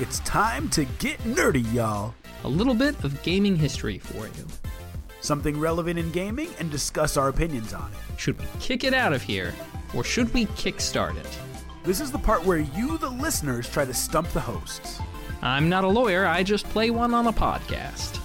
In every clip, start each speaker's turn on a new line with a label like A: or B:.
A: It's time to get nerdy, y'all.
B: A little bit of gaming history for you.
A: Something relevant in gaming and discuss our opinions on it.
B: Should we kick it out of here, or should we kickstart it?
A: This is the part where you, the listeners, try to stump the hosts.
B: I'm not a lawyer, I just play one on a podcast.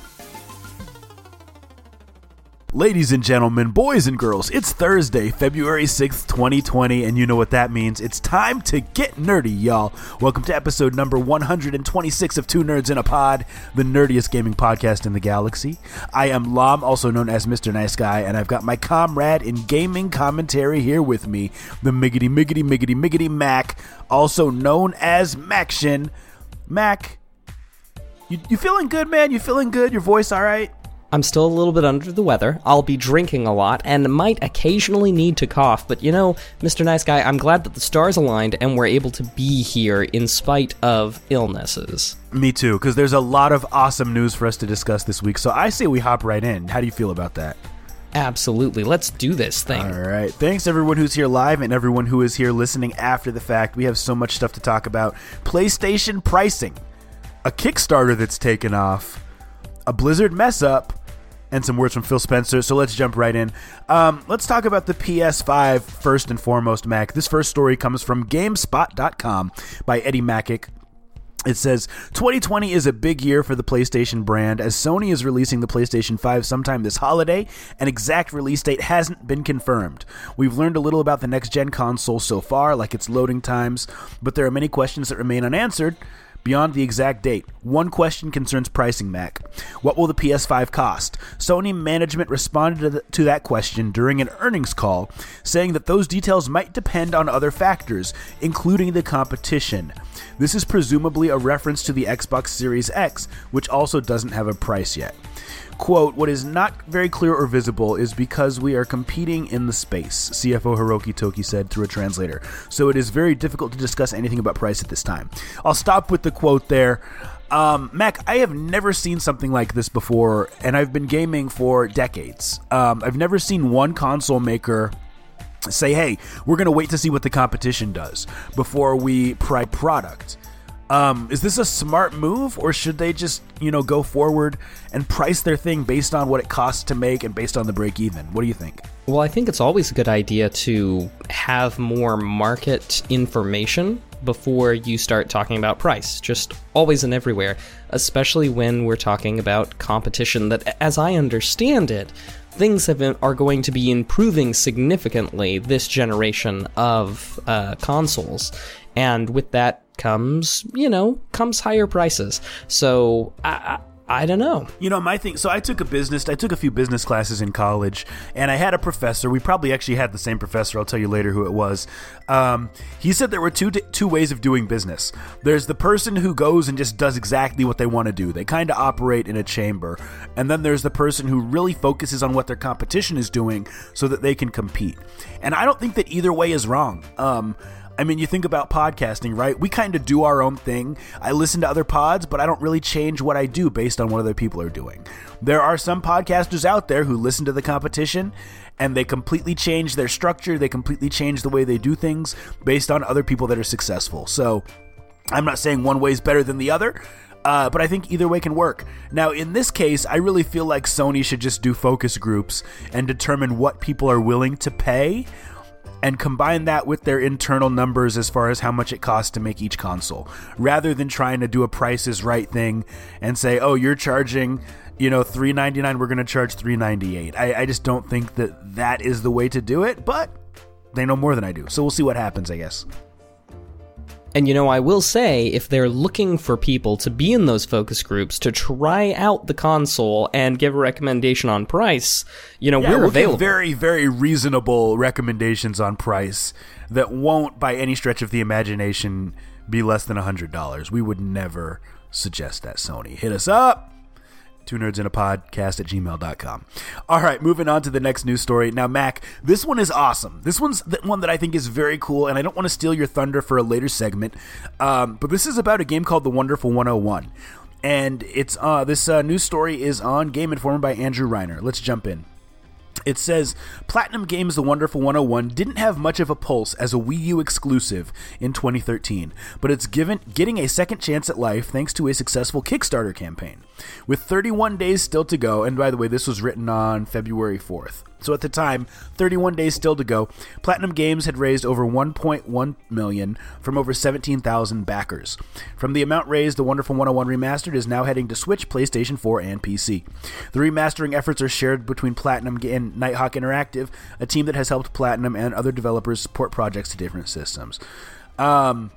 A: Ladies and gentlemen, boys and girls, it's Thursday, February 6th, 2020, and you know what that means. It's time to get nerdy, y'all. Welcome to episode number 126 of Two Nerds in a Pod, the nerdiest gaming podcast in the galaxy. I am Lam, also known as Mr. Nice Guy, and I've got my comrade in gaming commentary here with me, the Miggity Miggity Miggity Miggity Mac, also known as Maction. Mac, you, you feeling good, man? You feeling good? Your voice all right?
C: I'm still a little bit under the weather. I'll be drinking a lot and might occasionally need to cough, but you know, Mr. Nice Guy, I'm glad that the stars aligned and we're able to be here in spite of illnesses.
A: Me too, because there's a lot of awesome news for us to discuss this week. So I say we hop right in. How do you feel about that?
C: Absolutely. Let's do this thing.
A: All right. Thanks everyone who's here live and everyone who is here listening after the fact. We have so much stuff to talk about. PlayStation pricing, a Kickstarter that's taken off, a Blizzard mess up, and some words from Phil Spencer. So let's jump right in. Um, let's talk about the PS5 first and foremost, Mac. This first story comes from GameSpot.com by Eddie Makuch. It says 2020 is a big year for the PlayStation brand as Sony is releasing the PlayStation 5 sometime this holiday. An exact release date hasn't been confirmed. We've learned a little about the next gen console so far, like its loading times, but there are many questions that remain unanswered beyond the exact date. One question concerns pricing, Mac. What will the PS5 cost? Sony management responded to that question during an earnings call, saying that those details might depend on other factors, including the competition. This is presumably a reference to the Xbox Series X, which also doesn't have a price yet. Quote, what is not very clear or visible is because we are competing in the space, CFO Hiroki Toki said through a translator. So it is very difficult to discuss anything about price at this time. I'll stop with the quote there. Um, Mac, I have never seen something like this before, and I've been gaming for decades. Um, I've never seen one console maker say, hey, we're going to wait to see what the competition does before we pry product. Um, is this a smart move, or should they just, you know, go forward and price their thing based on what it costs to make and based on the break even? What do you think?
C: Well, I think it's always a good idea to have more market information before you start talking about price, just always and everywhere, especially when we're talking about competition that, as I understand it, things have been, are going to be improving significantly this generation of uh, consoles. And with that comes, you know, comes higher prices. So I, I don't know.
A: You know, my thing. So I took a business. I took a few business classes in college, and I had a professor. We probably actually had the same professor. I'll tell you later who it was. Um, he said there were two two ways of doing business. There's the person who goes and just does exactly what they want to do. They kind of operate in a chamber, and then there's the person who really focuses on what their competition is doing so that they can compete. And I don't think that either way is wrong. Um, I mean, you think about podcasting, right? We kind of do our own thing. I listen to other pods, but I don't really change what I do based on what other people are doing. There are some podcasters out there who listen to the competition and they completely change their structure, they completely change the way they do things based on other people that are successful. So, I'm not saying one way is better than the other. Uh, but I think either way can work. Now, in this case, I really feel like Sony should just do focus groups and determine what people are willing to pay and combine that with their internal numbers as far as how much it costs to make each console, rather than trying to do a price is right thing and say, oh, you're charging, you know, three ninety nine, we're going to charge three ninety eight. I, I just don't think that that is the way to do it, but they know more than I do, so we'll see what happens, I guess.
C: And you know, I will say, if they're looking for people to be in those focus groups to try out the console and give a recommendation on price, you know,
A: Yeah,
C: we're
A: we'll
C: available.
A: very, very reasonable recommendations on price that won't, by any stretch of the imagination, be less than $100. We would never suggest that, Sony. Hit us up. Two nerds in a podcast at gmail.com. All right, moving on to the next news story. Now, Mac, this one is awesome. This one's the one that I think is very cool, and I don't want to steal your thunder for a later segment. Um, but this is about a game called The Wonderful 101. And it's uh, this uh, news story is on Game Informer by Andrew Reiner. Let's jump in. It says Platinum Games The Wonderful 101 didn't have much of a pulse as a Wii U exclusive in 2013, but it's given getting a second chance at life thanks to a successful Kickstarter campaign. With 31 days still to go, and by the way, this was written on February 4th. So at the time, 31 days still to go, Platinum Games had raised over 1.1 million from over 17,000 backers. From the amount raised, the Wonderful 101 Remastered is now heading to Switch, PlayStation 4, and PC. The remastering efforts are shared between Platinum and Nighthawk Interactive, a team that has helped Platinum and other developers support projects to different systems. Um,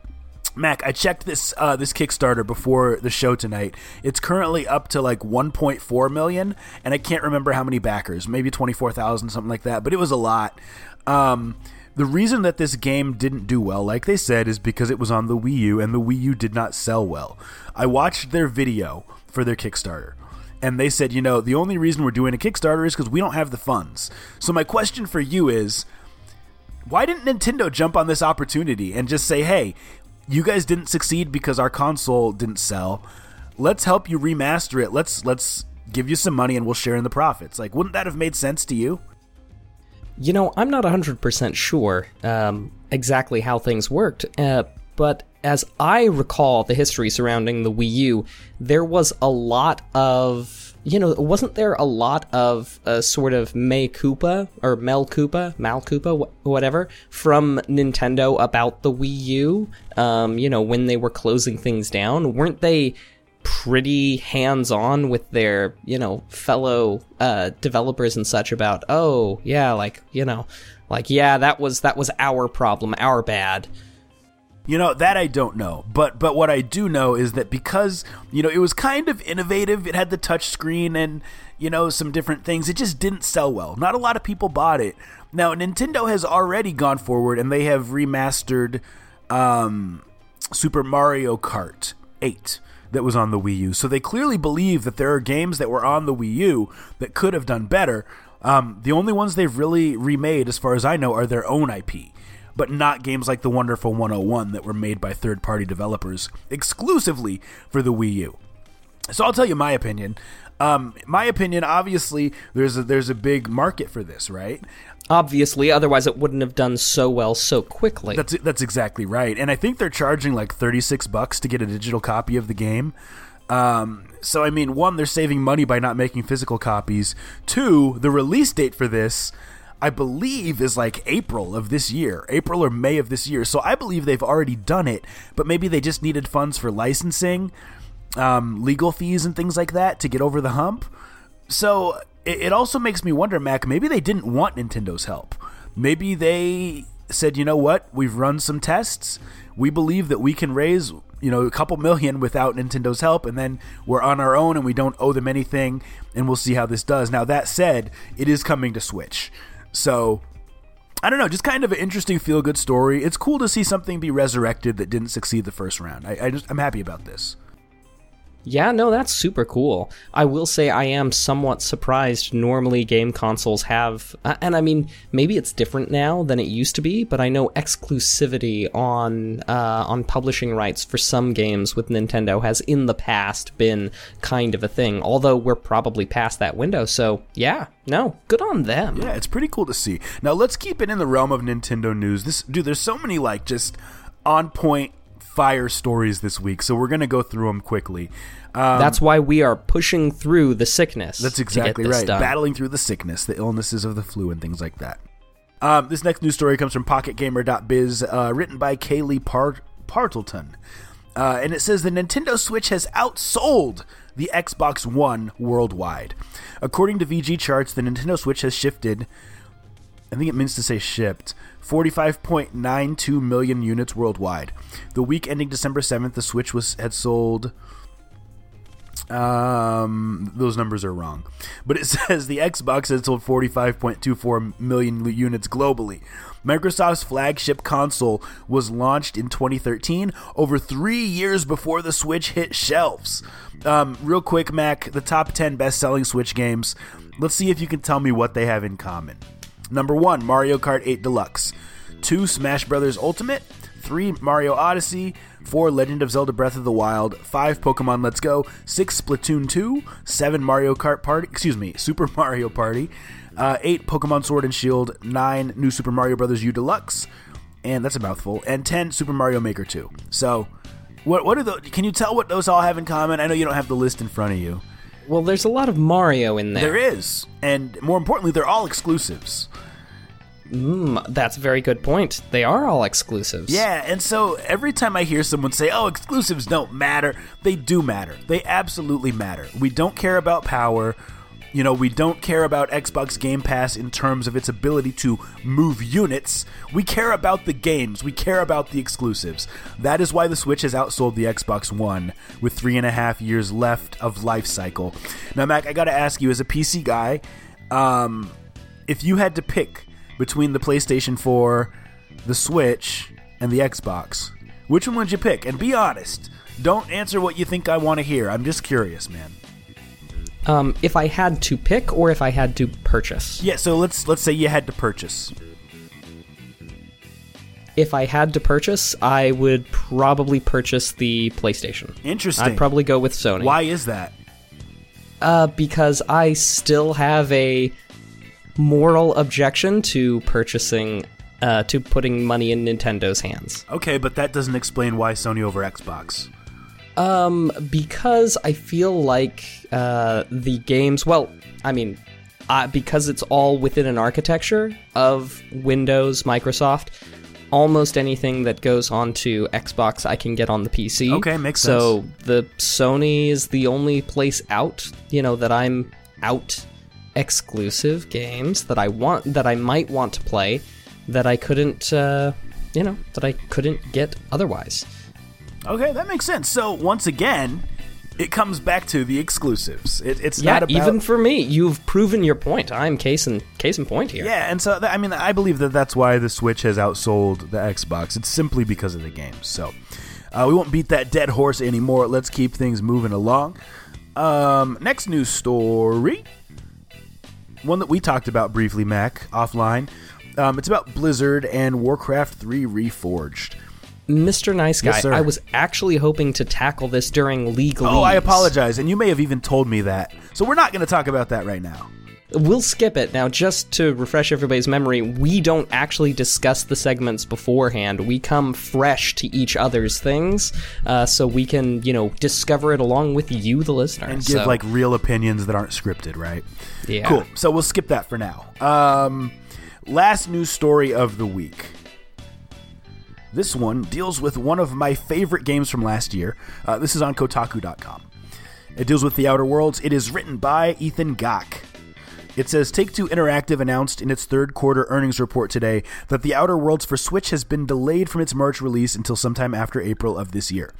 A: Mac, I checked this uh, this Kickstarter before the show tonight. It's currently up to like 1.4 million, and I can't remember how many backers, maybe 24,000, something like that. But it was a lot. Um, the reason that this game didn't do well, like they said, is because it was on the Wii U, and the Wii U did not sell well. I watched their video for their Kickstarter and they said, you know, the only reason we're doing a Kickstarter is because we don't have the funds. So my question for you is, why didn't Nintendo jump on this opportunity and just say, hey, you guys didn't succeed because our console didn't sell. Let's help you remaster it. Let's let's give you some money and we'll share in the profits. Like, wouldn't that have made sense to you?
C: You know, I'm not 100% sure um, exactly how things worked, uh, but as I recall the history surrounding the Wii U, there was a lot of you know, wasn't there a lot of uh, sort of May Koopa or Mel Koopa, Mal Koopa, wh- whatever, from Nintendo about the Wii U? Um, you know, when they were closing things down, weren't they pretty hands on with their, you know, fellow uh, developers and such about, oh yeah, like you know, like yeah, that was that was our problem, our bad.
A: You know that I don't know, but but what I do know is that because you know it was kind of innovative, it had the touch screen and you know some different things. It just didn't sell well. Not a lot of people bought it. Now Nintendo has already gone forward and they have remastered um, Super Mario Kart 8 that was on the Wii U. So they clearly believe that there are games that were on the Wii U that could have done better. Um, the only ones they've really remade, as far as I know, are their own IP but not games like the Wonderful 101 that were made by third party developers exclusively for the Wii U. So I'll tell you my opinion. Um, my opinion, obviously, there's a, there's a big market for this, right?
C: Obviously, otherwise it wouldn't have done so well so quickly.
A: That's that's exactly right, and I think they're charging like thirty six bucks to get a digital copy of the game. Um, so I mean, one, they're saving money by not making physical copies. Two, the release date for this I believe is like April of this year, April or May of this year. So I believe they've already done it, but maybe they just needed funds for licensing, um, legal fees, and things like that to get over the hump. So it, it also makes me wonder, Mac, maybe they didn't want Nintendo's help. Maybe they said, you know what, we've run some tests. We believe that we can raise you know a couple million without Nintendo's help, and then we're on our own and we don't owe them anything, and we'll see how this does. Now that said, it is coming to Switch. So I don't know, just kind of an interesting feel good story. It's cool to see something be resurrected that didn't succeed the first round. I, I just I'm happy about this.
C: Yeah, no, that's super cool. I will say I am somewhat surprised. Normally, game consoles have, uh, and I mean, maybe it's different now than it used to be, but I know exclusivity on uh, on publishing rights for some games with Nintendo has in the past been kind of a thing. Although we're probably past that window, so yeah, no, good on them.
A: Yeah, it's pretty cool to see. Now let's keep it in the realm of Nintendo news. This dude, there's so many like just on point fire stories this week, so we're gonna go through them quickly.
C: Um, that's why we are pushing through the sickness.
A: That's exactly right. Done. Battling through the sickness, the illnesses of the flu, and things like that. Um, this next news story comes from PocketGamer.biz, uh, written by Kayleigh Part- Partleton. Uh, and it says the Nintendo Switch has outsold the Xbox One worldwide. According to VGChartz, the Nintendo Switch has shifted. I think it means to say shipped 45.92 million units worldwide. The week ending December 7th, the Switch was had sold um, those numbers are wrong. But it says the Xbox had sold 45.24 million units globally. Microsoft's flagship console was launched in 2013, over three years before the Switch hit shelves. Um, real quick, Mac, the top 10 best selling Switch games. Let's see if you can tell me what they have in common. Number one, Mario Kart 8 Deluxe. Two, Smash Brothers Ultimate. Three, Mario Odyssey. 4 Legend of Zelda Breath of the Wild, 5 Pokemon Let's Go, 6 Splatoon 2, 7 Mario Kart Party, excuse me, Super Mario Party, uh, eight Pokemon Sword and Shield, nine New Super Mario Bros. U Deluxe, and that's a mouthful, and ten Super Mario Maker 2. So, what what are the? Can you tell what those all have in common? I know you don't have the list in front of you.
C: Well, there's a lot of Mario in there.
A: There is, and more importantly, they're all exclusives.
C: Mm, that's a very good point. They are all exclusives.
A: Yeah, and so every time I hear someone say, "Oh, exclusives don't matter," they do matter. They absolutely matter. We don't care about power. You know, we don't care about Xbox Game Pass in terms of its ability to move units. We care about the games. We care about the exclusives. That is why the Switch has outsold the Xbox One with three and a half years left of life cycle. Now, Mac, I got to ask you, as a PC guy, um, if you had to pick between the PlayStation 4, the Switch, and the Xbox, which one would you pick? And be honest. Don't answer what you think I want to hear. I'm just curious, man.
C: Um, if I had to pick, or if I had to purchase.
A: Yeah, so let's let's say you had to purchase.
C: If I had to purchase, I would probably purchase the PlayStation.
A: Interesting.
C: I'd probably go with Sony.
A: Why is that?
C: Uh, because I still have a moral objection to purchasing, uh, to putting money in Nintendo's hands.
A: Okay, but that doesn't explain why Sony over Xbox.
C: Um, because I feel like uh, the games. Well, I mean, uh, because it's all within an architecture of Windows, Microsoft. Almost anything that goes onto Xbox, I can get on the PC.
A: Okay, makes
C: so the Sony is the only place out, you know, that I'm out exclusive games that I want, that I might want to play, that I couldn't, uh, you know, that I couldn't get otherwise.
A: Okay, that makes sense. So once again, it comes back to the exclusives. It, it's
C: Yeah,
A: not about
C: even for me, you've proven your point. I'm case in case in point here.
A: yeah, and so th- I mean, I believe that that's why the Switch has outsold the Xbox. It's simply because of the games. So uh, we won't beat that dead horse anymore. Let's keep things moving along. Um, next news story, one that we talked about briefly, Mac offline. Um, it's about Blizzard and Warcraft 3 Reforged.
C: Mr. Nice Guy,
A: Yes, sir.
C: I was actually hoping to tackle this during League
A: Oh, I apologize, and you may have even told me that. So we're not going to talk about that right now.
C: We'll skip it. Now, just to refresh everybody's memory, we don't actually discuss the segments beforehand. We come fresh to each other's things, uh, so we can, you know, discover it along with you, the listener.
A: and give
C: So,
A: like real opinions that aren't scripted, right?
C: Yeah.
A: Cool. So we'll skip that for now. Um, last news story of the week. This one deals with one of my favorite games from last year. Uh, this is on Kotaku.com. It deals with The Outer Worlds. It is written by Ethan Gach. It says Take Two Interactive announced in its third quarter earnings report today that The Outer Worlds for Switch has been delayed from its March release until sometime after April of this year.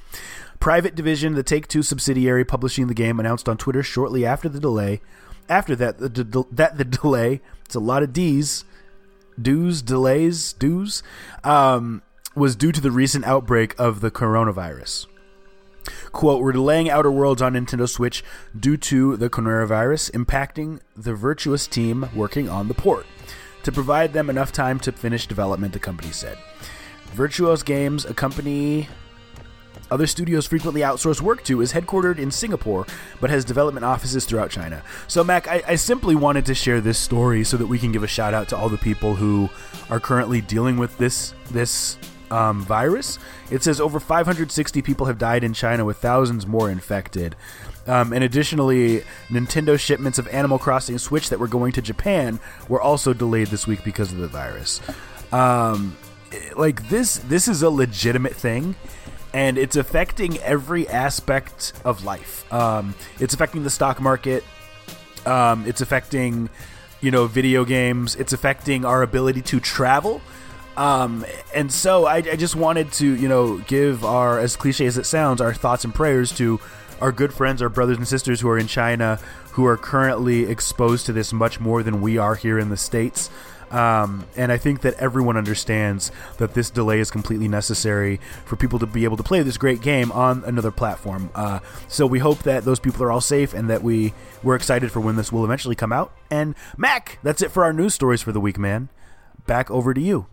A: Private Division, the Take Two subsidiary publishing the game, announced on Twitter shortly after the delay. After that, the, the, that the delay, it's a lot of D's, dues, delays, dues, um, was due to the recent outbreak of the coronavirus. Quote, we're delaying Outer Worlds on Nintendo Switch due to the coronavirus impacting the Virtuos team working on the port. To provide them enough time to finish development, the company said. Virtuos Games, a company other studios frequently outsource work to, is headquartered in Singapore but has development offices throughout China. So, Mac, I, I simply wanted to share this story so that we can give a shout out to all the people who are currently dealing with this this um, virus. It says over 560 people have died in China, with thousands more infected. Um, and additionally, Nintendo shipments of Animal Crossing Switch that were going to Japan were also delayed this week because of the virus. Um, like this, this is a legitimate thing, and it's affecting every aspect of life. Um, it's affecting the stock market. Um, it's affecting, you know, video games. It's affecting our ability to travel. Um, and so I, I just wanted to, you know, give our, as cliche as it sounds, our thoughts and prayers to our good friends, our brothers and sisters who are in China, who are currently exposed to this much more than we are here in the States. Um, and I think that everyone understands that this delay is completely necessary for people to be able to play this great game on another platform. Uh, so we hope that those people are all safe and that we we're excited for when this will eventually come out. And Mac, that's it for our news stories for the week, man. Back over to you.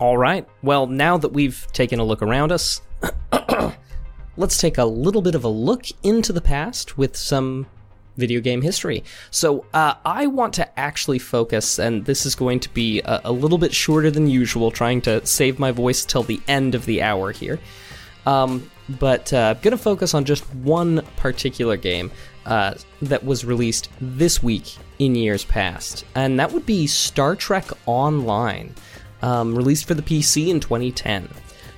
C: All right. Well, now that we've taken a look around us, let's take a little bit of a look into the past with some video game history. So uh, I want to actually focus, and this is going to be a, a, little bit shorter than usual, trying to save my voice till the end of the hour here. Um, but uh, I'm going to focus on just one particular game uh, that was released this week in years past, and that would be Star Trek Online, um, released for the PC in 2010.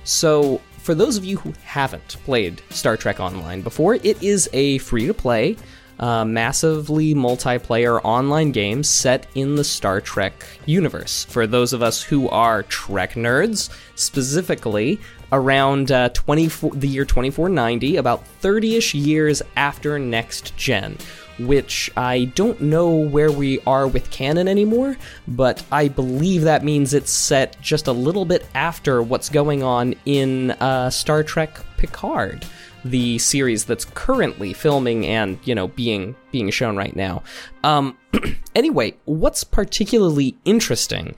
C: So, for those of you who haven't played Star Trek Online before, it is a free to play, uh, massively multiplayer online game set in the Star Trek universe. For those of us who are Trek nerds, specifically, around uh, 24, the year 2490, about 30 ish years after Next Gen, which I don't know where we are with canon anymore, but I believe that means it's set just a little bit after what's going on in uh, Star Trek Picard. The series that's currently filming and you know being being shown right now. Um, anyway, what's particularly interesting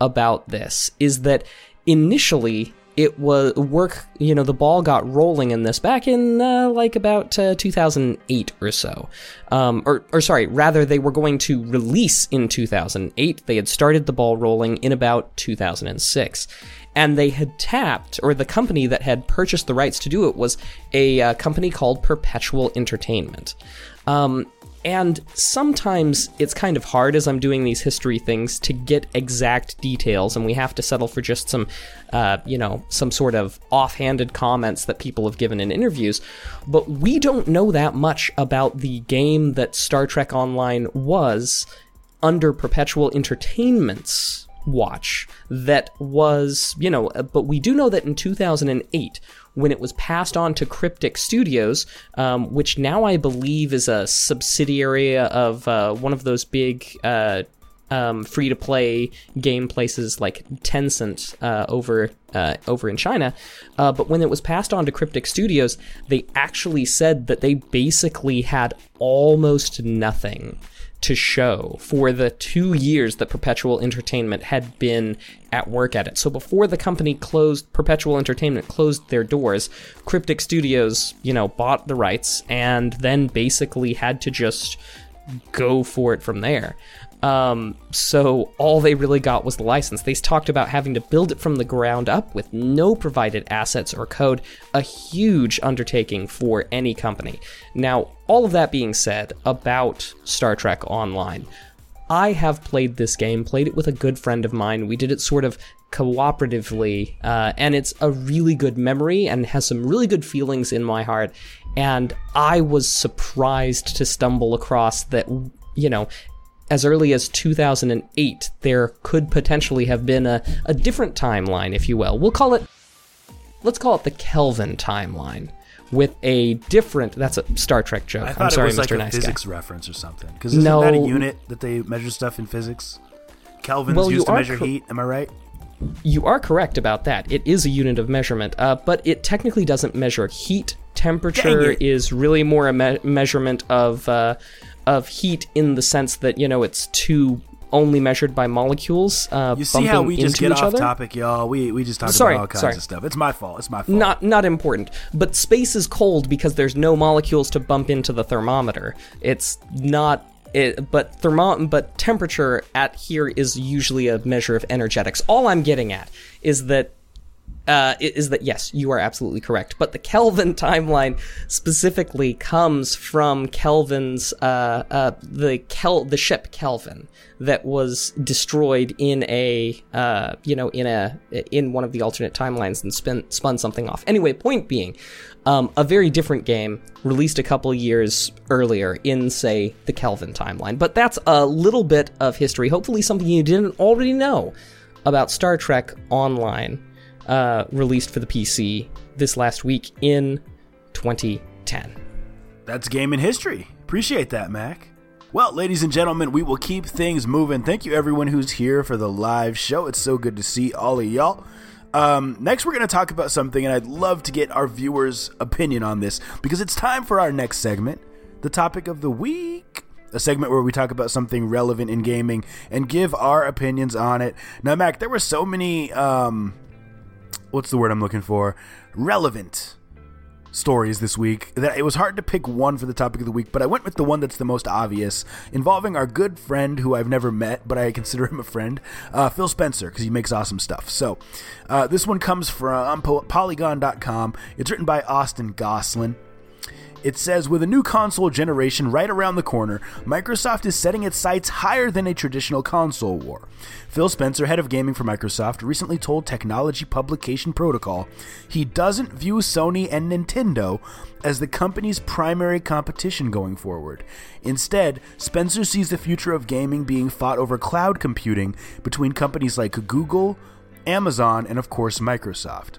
C: about this is that initially it was work you know the ball got rolling in this back in uh, like about uh, 2008 or so. Um, or, or sorry rather they were going to release in 2008 they had started the ball rolling in about 2006 and they had tapped or the company that had purchased the rights to do it was a uh, company called perpetual entertainment. Um, and sometimes it's kind of hard as I'm doing these history things to get exact details, and we have to settle for just some, uh, you know, some sort of offhanded comments that people have given in interviews. But we don't know that much about the game that Star Trek Online was under Perpetual Entertainment's watch that was, you know, but we do know that in 2008, when it was passed on to Cryptic Studios, um, which now I believe is a subsidiary of uh, one of those big uh, um, free to play game places like Tencent uh, over uh, over in China. Uh, but when it was passed on to Cryptic Studios, they actually said that they basically had almost nothing to show for the two years that Perpetual Entertainment had been at work at it. So before the company closed, Perpetual Entertainment closed their doors, Cryptic Studios, you know, bought the rights and then basically had to just go for it from there. Um, so all they really got was the license. They talked about having to build it from the ground up with no provided assets or code, a huge undertaking for any company. Now, all of that being said about Star Trek Online, I have played this game, played it with a good friend of mine. We did it sort of cooperatively, uh, and it's a really good memory and has some really good feelings in my heart. And I was surprised to stumble across that, you know, as early as 2008, there could potentially have been a, a different timeline, if you will. We'll call it, let's call it the Kelvin timeline with a different. That's a Star Trek joke.
A: I thought
C: I'm sorry,
A: it was
C: Mr.
A: like a
C: nice
A: physics
C: guy.
A: reference or something. Because isn't
C: No.
A: that a unit that they measure stuff in physics? Kelvin's
C: Well,
A: used to measure
C: cor-
A: heat. Am I right?
C: You are correct about that. It is a unit of measurement, uh, but it technically doesn't measure heat. Temperature is really more a me- measurement of uh, of heat in the sense that you know it's two only measured by molecules uh,
A: You see how we just get off
C: other.
A: topic, y'all? We we just talk
C: Sorry,
A: about all kinds
C: sorry.
A: of stuff. It's my fault. It's my fault.
C: Not not important. But space is cold because there's no molecules to bump into the thermometer. It's not it, but thermo but temperature at here is usually a measure of energetics. All I'm getting at is that uh, is that yes, you are absolutely correct. But the Kelvin timeline specifically comes from Kelvin's uh, uh, the Kel the ship Kelvin that was destroyed in a uh, you know in a in one of the alternate timelines and spin, spun something off. Anyway, point being, um, a very different game released a couple years earlier in say the Kelvin timeline. But that's a little bit of history. Hopefully, something you didn't already know about Star Trek Online uh, released for the PC this last week in 2010.
A: That's game in history. Appreciate that, Mac. Well, ladies and gentlemen, we will keep things moving. Thank you, everyone who's here for the live show. It's so good to see all of y'all. Um, next, we're going to talk about something, and I'd love to get our viewers' opinion on this because it's time for our next segment, the topic of the week. A segment where we talk about something relevant in gaming and give our opinions on it. Now, Mac, there were so many, um, what's the word I'm looking for? Relevant stories this week that it was hard to pick one for the topic of the week, but I went with the one that's the most obvious, involving our good friend who I've never met, but I consider him a friend, uh, Phil Spencer, because he makes awesome stuff. So uh, this one comes from Polygon.com. It's written by Austin Goslin. It says with a new console generation right around the corner, Microsoft is setting its sights higher than a traditional console war. Phil Spencer, head of gaming for Microsoft, recently told Technology Publication Protocol he doesn't view Sony and Nintendo as the company's primary competition going forward. Instead, Spencer sees the future of gaming being fought over cloud computing between companies like Google, Amazon, and of course Microsoft.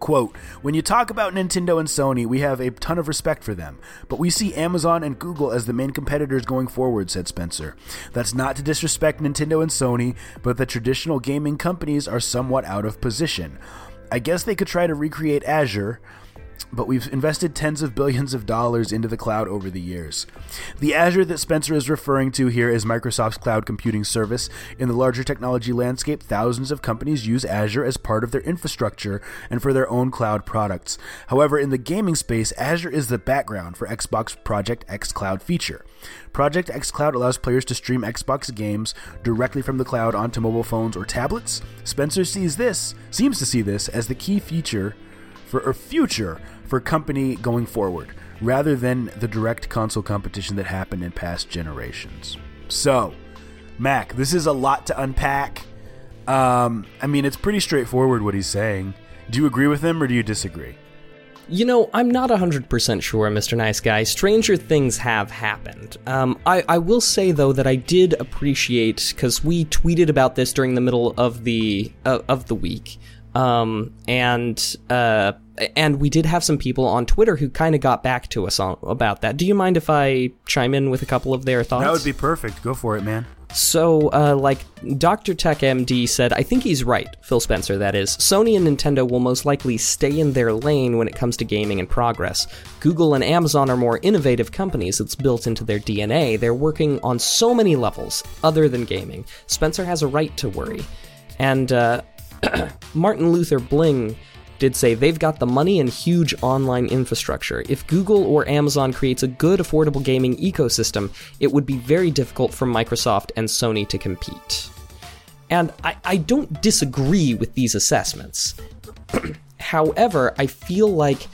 A: Quote, when you talk about Nintendo and Sony, we have a ton of respect for them, but we see Amazon and Google as the main competitors going forward, said Spencer. That's not to disrespect Nintendo and Sony, but the traditional gaming companies are somewhat out of position. I guess they could try to recreate Azure, but we've invested tens of billions of dollars into the cloud over the years. The Azure that Spencer is referring to here is Microsoft's cloud computing service. In the larger technology landscape, thousands of companies use Azure as part of their infrastructure and for their own cloud products. However, in the gaming space, Azure is the background for Xbox Project xCloud feature. Project xCloud allows players to stream Xbox games directly from the cloud onto mobile phones or tablets. Spencer sees this, seems to see this as the key feature for a future for company going forward, rather than the direct console competition that happened in past generations. So, Mac, this is a lot to unpack. Um, I mean, it's pretty straightforward what he's saying. Do you agree with him or do you disagree?
C: You know, I'm not 100% sure, Mr. Nice Guy. Stranger things have happened. Um, I, I will say, though, that I did appreciate, because we tweeted about this during the middle of the, uh, of the week, um, and uh, and we did have some people on Twitter who kind of got back to us on, about that. Do you mind if I chime in with a couple of their thoughts?
A: That would be perfect. Go for it, man.
C: So, uh, like Dr. Tech MD said, I think he's right, Phil Spencer, that is. Sony and Nintendo will most likely stay in their lane when it comes to gaming and progress. Google and Amazon are more innovative companies, it's built into their DNA. They're working on so many levels other than gaming. Spencer has a right to worry. And, uh, Martin Luther Bling did say they've got the money and huge online infrastructure. If Google or Amazon creates a good, affordable gaming ecosystem, it would be very difficult for Microsoft and Sony to compete. And I, I don't disagree with these assessments. However, I feel like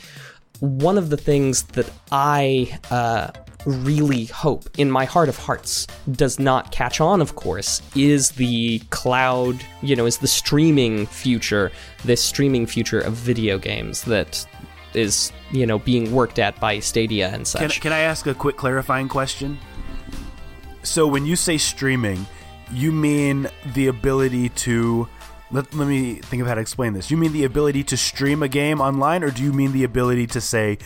C: one of the things that I uh, really hope in my heart of hearts does not catch on, of course, is the cloud, you know, is the streaming future, this streaming future of video games that is, you know, being worked at by Stadia and such.
A: Can, can I ask a quick clarifying question? So when you say streaming, you mean the ability to let, let me think of how to explain this. You mean the ability to stream a game online, or do you mean the ability to say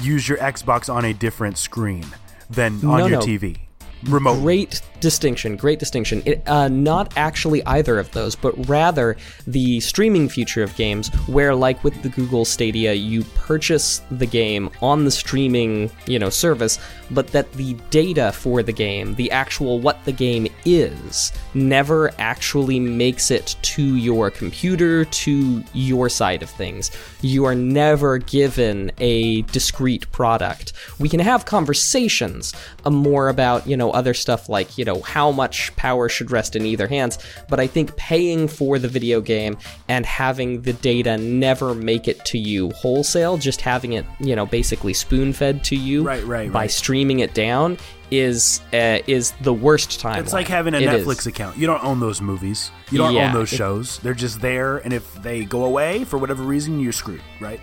A: use your Xbox on a different screen than on
C: No,
A: your
C: no.
A: TV? Remote.
C: Great distinction, great distinction. It, uh, not actually either of those, but rather the streaming feature of games, where, like with the Google Stadia, you purchase the game on the streaming, you know, service, but that the data for the game, the actual what the game is, never actually makes it to your computer, to your side of things. You are never given a discrete product. We can have conversations uh, more about, you know, other stuff like, you know, how much power should rest in either hands, but I think paying for the video game and having the data never make it to you wholesale, just having it, you know, basically spoon fed to you
A: Right, right,
C: by
A: right.
C: streaming it down is uh, is the worst time.
A: It's like having a Netflix account. You don't own those movies. You don't
C: Yeah,
A: own those
C: it-
A: shows. They're just there, and if they go away for whatever reason, you're screwed, right?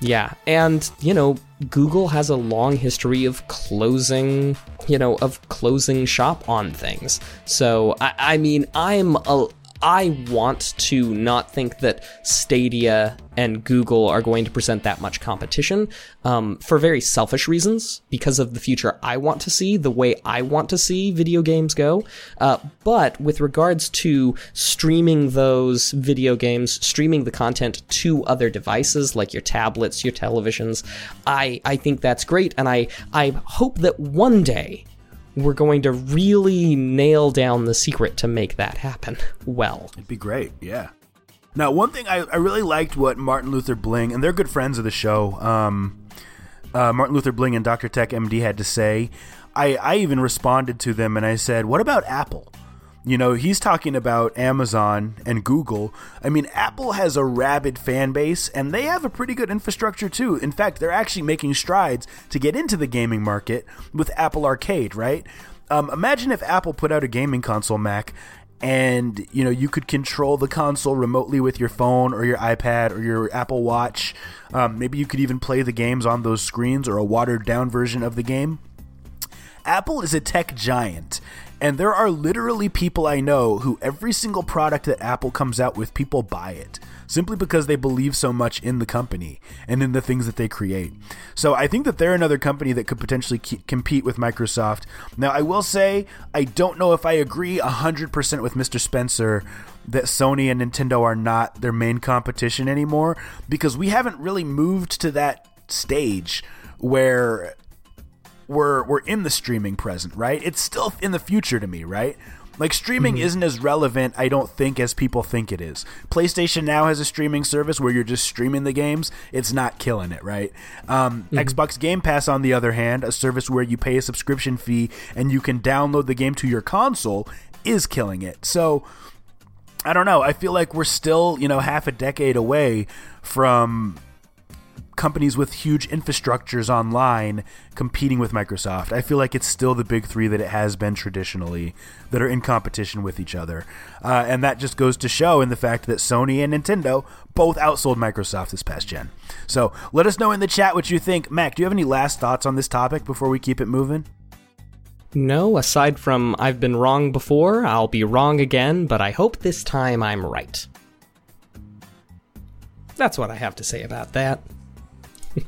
C: Yeah, and you know, Google has a long history of closing, you know, of closing shop on things. So I, I mean, I'm a, I want to not think that Stadia and Google are going to present that much competition um, for very selfish reasons because of the future I want to see, the way I want to see video games go. Uh, but with regards to streaming those video games, streaming the content to other devices like your tablets, your televisions, I, I think that's great. And I, I hope that one day we're going to really nail down the secret to make that happen well.
A: It'd be great. Yeah. Now, one thing I, I really liked what Martin Luther Bling, and they're good friends of the show, um, uh, Martin Luther Bling and Dr. Tech MD had to say. I, I even responded to them and I said, What about Apple? You know, he's talking about Amazon and Google. I mean, Apple has a rabid fan base and they have a pretty good infrastructure too. In fact, they're actually making strides to get into the gaming market with Apple Arcade, right? Um, imagine if Apple put out a gaming console, Mac, and you know you could control the console remotely with your phone or your iPad or your Apple Watch. Um, maybe you could even play the games on those screens or a watered down version of the game. Apple is a tech giant, and there are literally people I know who every single product that Apple comes out with, people buy it simply because they believe so much in the company and in the things that they create. So I think that they're another company that could potentially compete with Microsoft. Now, I will say, I don't know if I agree 100% with Mr. Spencer that Sony and Nintendo are not their main competition anymore because we haven't really moved to that stage where we're we're in the streaming present, right? It's still in the future to me, right? Like streaming mm-hmm. isn't as relevant, I don't think, as people think it is. PlayStation now has a streaming service where you're just streaming the games. It's not killing it, right? Um, mm-hmm. Xbox Game Pass, on the other hand, a service where you pay a subscription fee and you can download the game to your console, is killing it. So I don't know. I feel like we're still, you know, half a decade away from companies with huge infrastructures online competing with Microsoft. I feel like it's still the big three that it has been traditionally that are in competition with each other. Uh, and that just goes to show in the fact that Sony and Nintendo both outsold Microsoft this past gen. So let us know in the chat what you think. Mac, do you have any last thoughts on this topic before we keep it moving?
C: No, aside from I've been wrong before, I'll be wrong again, but I hope this time I'm right. That's what I have to say about that.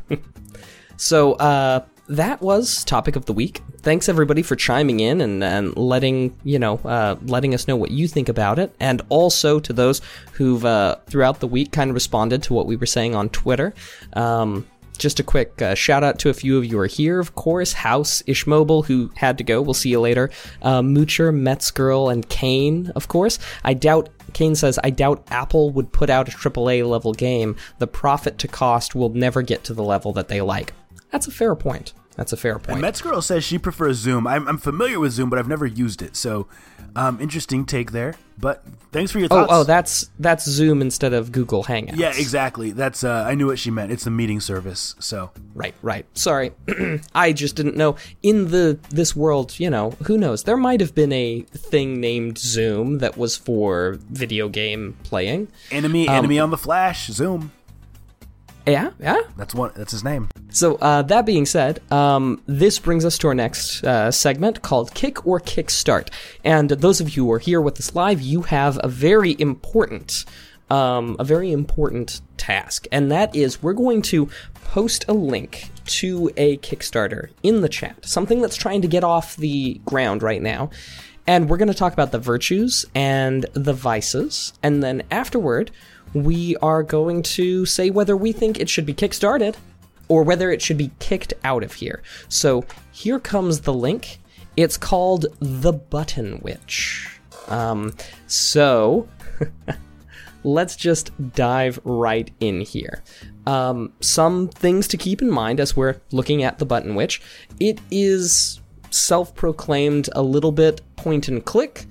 C: so uh, that was topic of the week. Thanks everybody for chiming in and, and letting you know uh, letting us know what you think about it, and also to those who've uh, throughout the week kind of responded to what we were saying on Twitter. Um, just a quick uh, shout out to a few of you are here, of course. House, Ishmobile, who had to go. We'll see you later. Uh, Moocher, Mets Girl, and Kane, of course. I doubt Kane says, I doubt Apple would put out a AAA level game. The profit to cost will never get to the level that they like. That's a fair point. That's a fair point.
A: And Mets Girl says she prefers Zoom. I'm, I'm familiar with Zoom, but I've never used it. So, um, interesting take there. But thanks for your thoughts.
C: Oh, oh, that's that's Zoom instead of Google Hangouts.
A: Yeah, exactly. That's uh, I knew what she meant. It's the meeting service. So
C: right, right. Sorry, I just didn't know. In the this world, you know, who knows? There might have been a thing named Zoom that was for video game playing.
A: Enemy, um, enemy on the Flash. Zoom.
C: Yeah, yeah.
A: That's one. That's his name.
C: So uh, that being said, um, this brings us to our next uh, segment called Kick or Kickstart. And those of you who are here with us live, you have a very important, um, a very important task, and that is we're going to post a link to a Kickstarter in the chat, something that's trying to get off the ground right now. And we're going to talk about the virtues and the vices, and then afterward we are going to say whether we think it should be kickstarted or whether it should be kicked out of here. So here comes the link. It's called The Button Witch. Um, so let's just dive right in here. Um, some things to keep in mind as we're looking at The Button Witch. It is self proclaimed a little bit point and click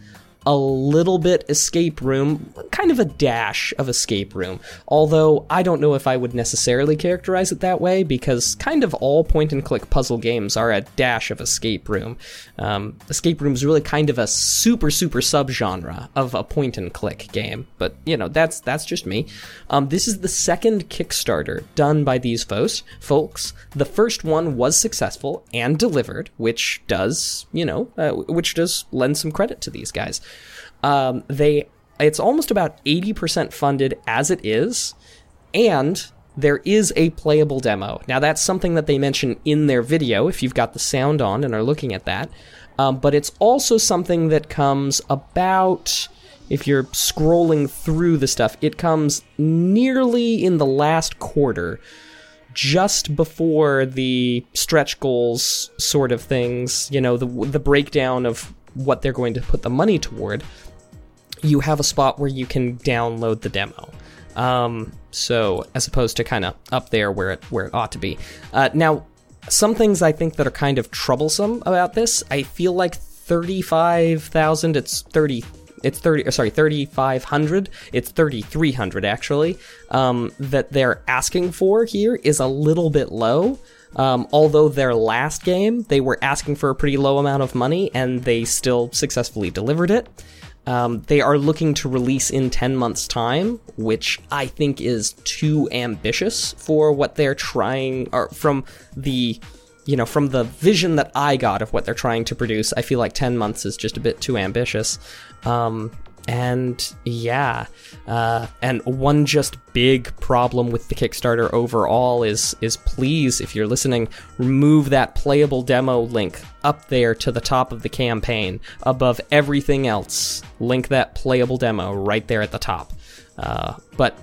C: a little bit escape room, kind of a dash of escape room. Although I don't know if I would necessarily characterize it that way because kind of all point and click puzzle games are a dash of escape room. Um, escape room is really kind of a super super subgenre of a point and click game, but you know that's that's just me. Um, this is the second Kickstarter done by these folks. Folks, the first one was successful and delivered, which does you know uh, which does lend some credit to these guys. Um, they it's almost about 80% funded as it is, and there is a playable demo. Now, that's something that they mention in their video if you've got the sound on and are looking at that. Um, but it's also something that comes about, if you're scrolling through the stuff, it comes nearly in the last quarter, just before the stretch goals sort of things, you know, the, the breakdown of what they're going to put the money toward you have a spot where you can download the demo. Um, so as opposed to kind of up there where it where it ought to be. Uh, now, some things I think that are kind of troublesome about this. I feel like thirty five thousand. It's thirty. It's thirty. Sorry, thirty five hundred. It's thirty three hundred actually. Um, that they're asking for here is a little bit low. Um, although their last game, they were asking for a pretty low amount of money, and they still successfully delivered it. Um, they are looking to release in 10 months' time, which I think is too ambitious for what they're trying, or from the, you know, from the vision that I got of what they're trying to produce. I feel like 10 months is just a bit too ambitious. Um, and yeah, uh, and one just big problem with the Kickstarter overall is is please, if you're listening, remove that playable demo link up there to the top of the campaign above everything else. Link that playable demo right there at the top. Uh, but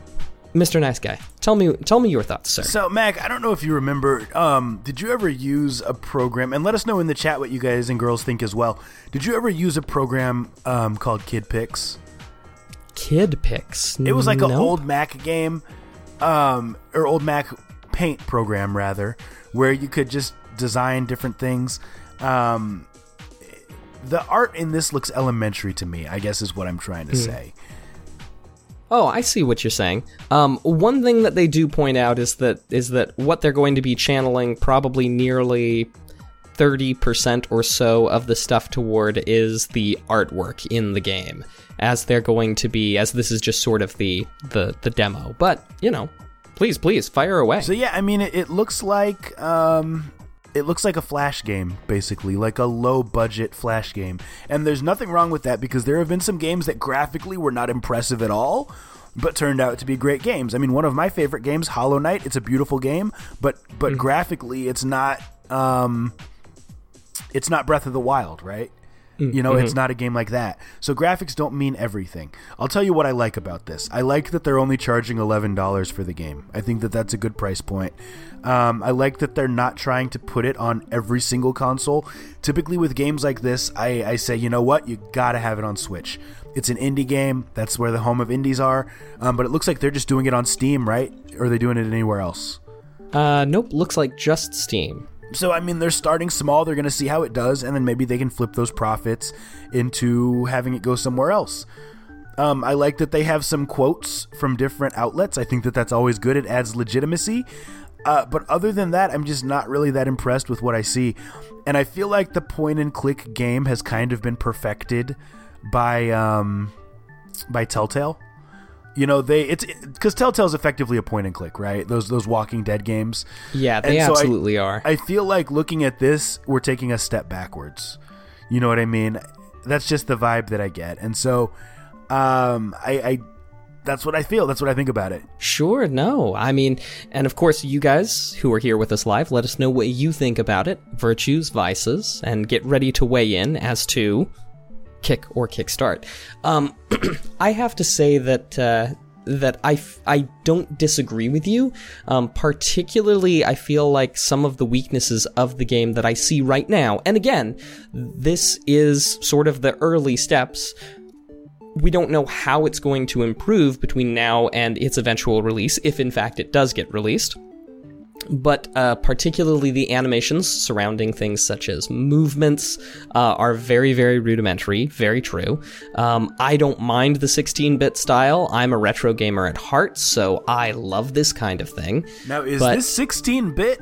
C: Mr. Nice Guy, tell me tell me your thoughts, sir.
A: So, Mac, I don't know if you remember. Um, did you ever use a program? And let us know in the chat what you guys and girls think as well. Did you ever use a program um, called Kid Pix?
C: Kid Pix.
A: It was like an old Mac game, um, or old Mac Paint program rather, where you could just design different things. Um, the art in this looks elementary to me. I guess is what I'm trying to say.
C: Oh, I see what you're saying. Um, one thing that they do point out is that is that what they're going to be channeling probably nearly thirty percent or so of the stuff toward is the artwork in the game, as they're going to be as this is just sort of the the the demo. But you know, please, please fire away.
A: So yeah, I mean, it, it looks like um, it looks like a flash game, basically, like a low budget flash game. And there's nothing wrong with that because there have been some games that graphically were not impressive at all, but turned out to be great games. I mean, one of my favorite games, Hollow Knight, it's a beautiful game, but but graphically, it's not um, it's not Breath of the Wild, right? You know, it's not a game like that. So graphics don't mean everything. I'll tell you what I like about this. I like that they're only charging eleven dollars for the game. I think that that's a good price point. Um, I like that they're not trying to put it on every single console. Typically, with games like this, I, I say, you know what, you gotta have it on Switch. It's an indie game. That's where the home of indies are. Um, but it looks like they're just doing it on Steam, right? Or are they doing it anywhere else?
C: Uh, nope, looks like just Steam.
A: So I mean, they're starting small. They're going to see how it does, and then maybe they can flip those profits into having it go somewhere else. Um, I like that they have some quotes from different outlets. I think that that's always good. It adds legitimacy. Uh, but other than that, I'm just not really that impressed with what I see. And I feel like the point and click game has kind of been perfected by um, by Telltale. You know, they it's because Telltale's effectively a point and click, right? Those those Walking Dead games.
C: Yeah, they
A: And so I-
C: absolutely are.
A: I feel like looking at this, we're taking a step backwards. You know what I mean? That's just the vibe that I get, and so um, I, I that's what I feel. That's what I think about it.
C: Sure, no. I mean, and of course, you guys who are here with us live, let us know what you think about it, virtues, vices, and get ready to weigh in as to kick or kickstart. Um, I have to say that uh, that I f- I don't disagree with you. Um, particularly, I feel like some of the weaknesses of the game that I see right now, and again, this is sort of the early steps we don't know how it's going to improve between now and its eventual release, if in fact it does get released. But uh, particularly the animations surrounding things such as movements uh, are very, very rudimentary, very true. Um, I don't mind the 16 bit style. I'm a retro gamer at heart, so I love this kind of thing.
A: Now, is
C: But-
A: this 16 bit?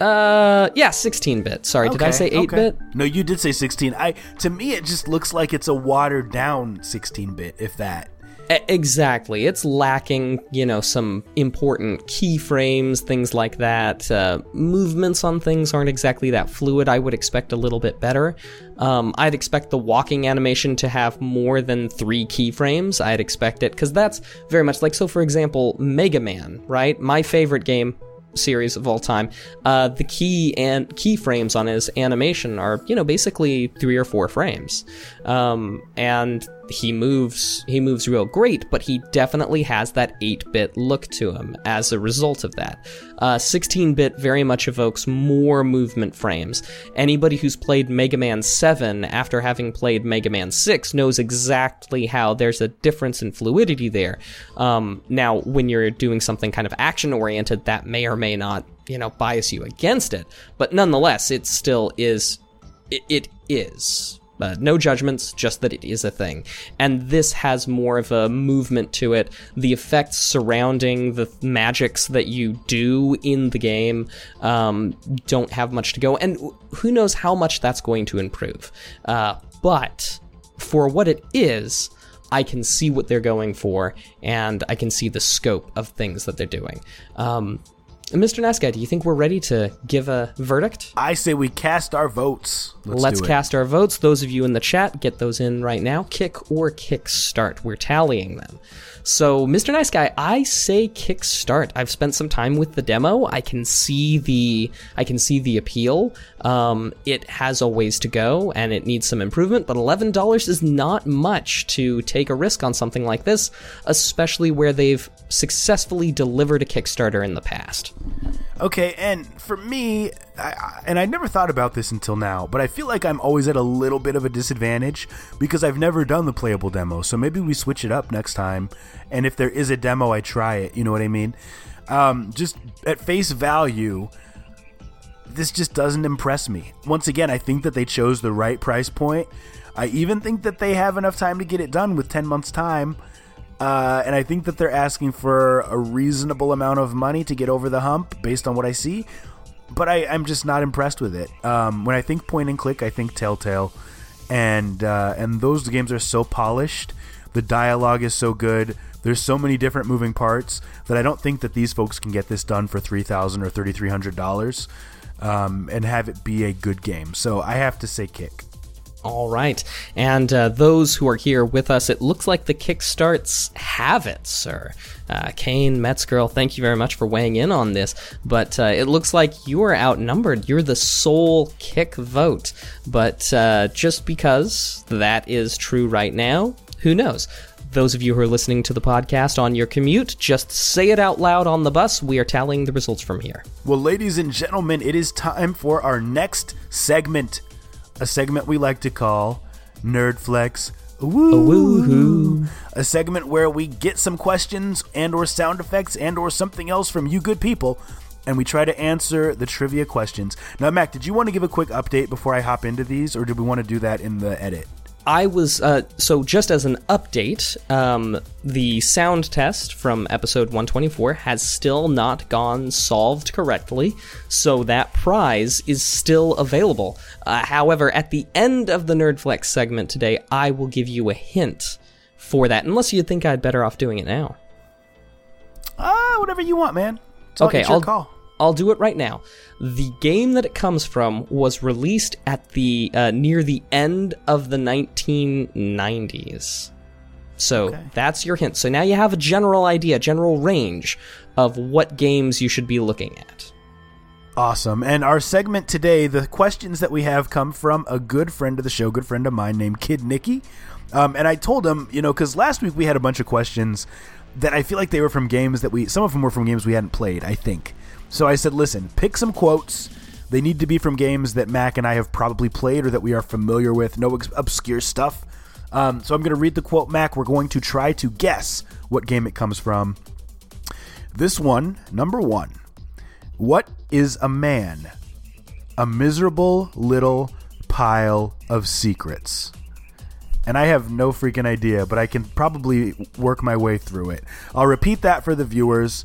C: Uh, yeah, 16 bit. Sorry, did I say 8 bit?
A: No, you did say 16. I to me, it just looks like it's a watered down 16 bit, if that.
C: Exactly. It's lacking, you know, some important keyframes, things like that. Uh, movements on things aren't exactly that fluid. I would expect a little bit better. Um, I'd expect the walking animation to have more than three keyframes. I'd expect it, because that's very much like, so for example, Mega Man, right? My favorite game series of all time. Uh, the key and keyframes on his animation are, you know, basically three or four frames. Um, and he moves he moves real great, but he definitely has that 8-bit look to him as a result of that. 16-bit very much evokes more movement frames. Anybody who's played Mega Man 7 after having played Mega Man 6 knows exactly how there's a difference in fluidity there. Um, now, when you're doing something kind of action oriented, that may or may not you know bias you against it, but nonetheless, it still is. it, it is uh, no judgments, just that it is a thing. And this has more of a movement to it. The effects surrounding the magics that you do in the game um, don't have much to go. And who knows how much that's going to improve. Uh, but for what it is, I can see what they're going for, and I can see the scope of things that they're doing. Um, Mr. Nice Guy, do you think we're ready to give a verdict?
A: I say we cast our votes. Let's,
C: Let's cast our votes. Those of you in the chat, get those in right now. Kick or kick start. We're tallying them. So, Mr. Nice Guy, I say kickstart. I've spent some time with the demo. I can see the I can see the appeal. Um, it has a ways to go and it needs some improvement, but eleven dollars is not much to take a risk on something like this, especially where they've successfully delivered a Kickstarter in the past.
A: Okay, and for me, I, and I never thought about this until now, but I feel like I'm always at a little bit of a disadvantage because I've never done the playable demo. So maybe we switch it up next time, and if there is a demo, I try it. You know what I mean? Um, just at face value, this just doesn't impress me. Once again, I think that they chose the right price point. I even think that they have enough time to get it done with 10 months' time. Uh, and I think that they're asking for a reasonable amount of money to get over the hump based on what I see. But I, I'm just not impressed with it. Um, when I think point and click, I think Telltale, and uh, and those games are so polished. The dialogue is so good. There's so many different moving parts that I don't think that these folks can get this done for three thousand or thirty three hundred dollars, um, and have it be a good game. So I have to say, kick.
C: All right. And uh, those who are here with us, it looks like the Kickstarts have it, sir. Uh, Kane, Metzgirl, thank you very much for weighing in on this. But uh, it looks like you are outnumbered. You're the sole kick vote. But uh, just because that is true right now, who knows? Those of you who are listening to the podcast on your commute, just say it out loud on the bus. We are tallying the results from here.
A: Well, ladies and gentlemen, it is time for our next segment. A segment we like to call Nerdflex Woo. A segment where we get some questions and or sound effects and or something else from you good people and we try to answer the trivia questions. Now, Mac, did you want to give a quick update before I hop into these or did we want to do that in the edit?
C: I was uh, so just as an update, um, the sound test from episode 124 has still not gone solved correctly, so that prize is still available. Uh, however, at the end of the Nerdflex segment today, I will give you a hint for that, unless you think I'd better off doing it now.
A: Ah, whatever you want, man. It's
C: Okay, I'll
A: call.
C: I'll do it right now. The game that it comes from was released at the uh, near the end of the 1990s. So
A: Okay.
C: that's your hint. So now you have a general idea, general range of what games you should be looking at.
A: Awesome. And our segment today, the questions that we have come from a good friend of the show, good friend of mine named Kid Nicky. Um, and I told him, you know, because last week we had a bunch of questions that I feel like they were from games that we, some of them were from games we hadn't played, I think. So I said, listen, pick some quotes. They need to be from games that Mac and I have probably played or that we are familiar with, no ex- obscure stuff. Um, so I'm going to read the quote, Mac. We're going to try to guess what game it comes from. This one, number one. What is a man? A miserable little pile of secrets. And I have no freaking idea, but I can probably work my way through it. I'll repeat that for the viewers.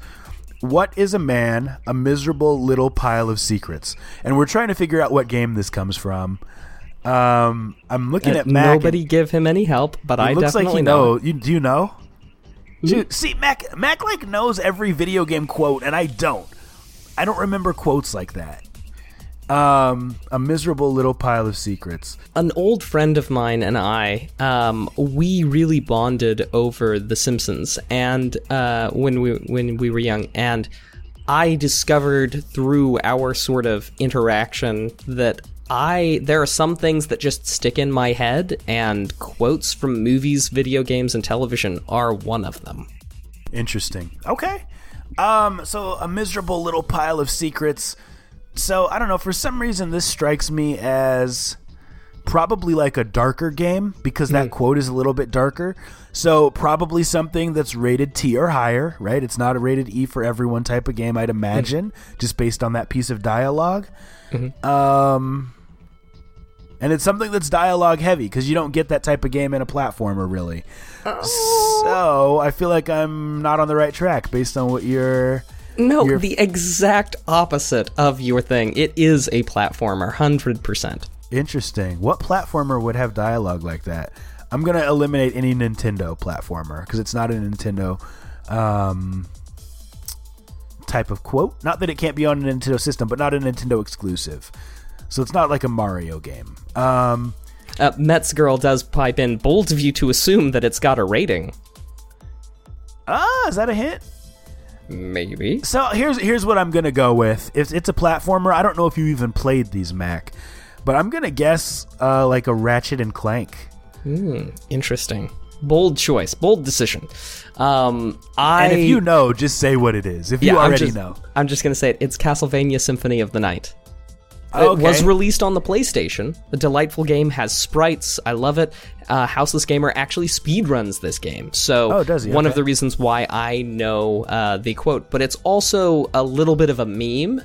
A: What is a man? A miserable little pile of secrets. And we're trying to figure out what game this comes from. Um, I'm looking
C: Uh,
A: at Mac.
C: nobody give him any help, but
A: it
C: I
A: looks like
C: definitely
A: he
C: know.
A: knows. You, do you know? Dude, see, Mac, Mac like knows every video game quote, and I don't. I don't remember quotes like that. Um, a miserable little pile of secrets.
C: an old friend of mine and I, um, we really bonded over The Simpsons, and uh, when we when we were young, and I discovered through our sort of interaction that I there are some things that just stick in my head, and quotes from movies, video games, and television are one of them.
A: Interesting. Okay. Um, so a miserable little pile of secrets. So I don't know. For some reason, this strikes me as probably like a darker game because that mm-hmm. quote is a little bit darker. So probably something that's rated T or higher, right? It's not a rated E for everyone type of game, I'd imagine, mm-hmm. just based on that piece of dialog mm-hmm. Um, and it's something that's dialogue heavy because you don't get that type of game in a platformer, really. Oh. So I feel like I'm not on the right track based on what you're.
C: No,
A: You're-
C: the exact opposite of your thing. It is a platformer, hundred percent.
A: Interesting. What platformer would have dialogue like that? I'm gonna eliminate any Nintendo platformer because it's not a Nintendo um, type of quote. Not that it can't be on a Nintendo system, but not a Nintendo exclusive. So it's not like a Mario game. Um,
C: Uh, Mets girl does pipe in. Bold of you to assume that it's got a rating.
A: ah, is that a hint?
C: Maybe.
A: So here's here's what I'm gonna go with. If it's a platformer, I don't know if you even played these Mac, but I'm gonna guess uh, like a Ratchet and Clank.
C: Hmm, interesting. Bold choice. Bold decision. Um, I.
A: And if you know, just say what it is. If
C: yeah,
A: you
C: I'm
A: already
C: just,
A: know,
C: I'm just gonna say it. It's Castlevania Symphony of the Night. It
A: Okay.
C: was released on the PlayStation. A delightful game has sprites. I love it. Uh, Houseless Gamer actually speedruns this game, so
A: Oh, does he?
C: one of the reasons why I know uh, the quote. But it's also a little bit of a meme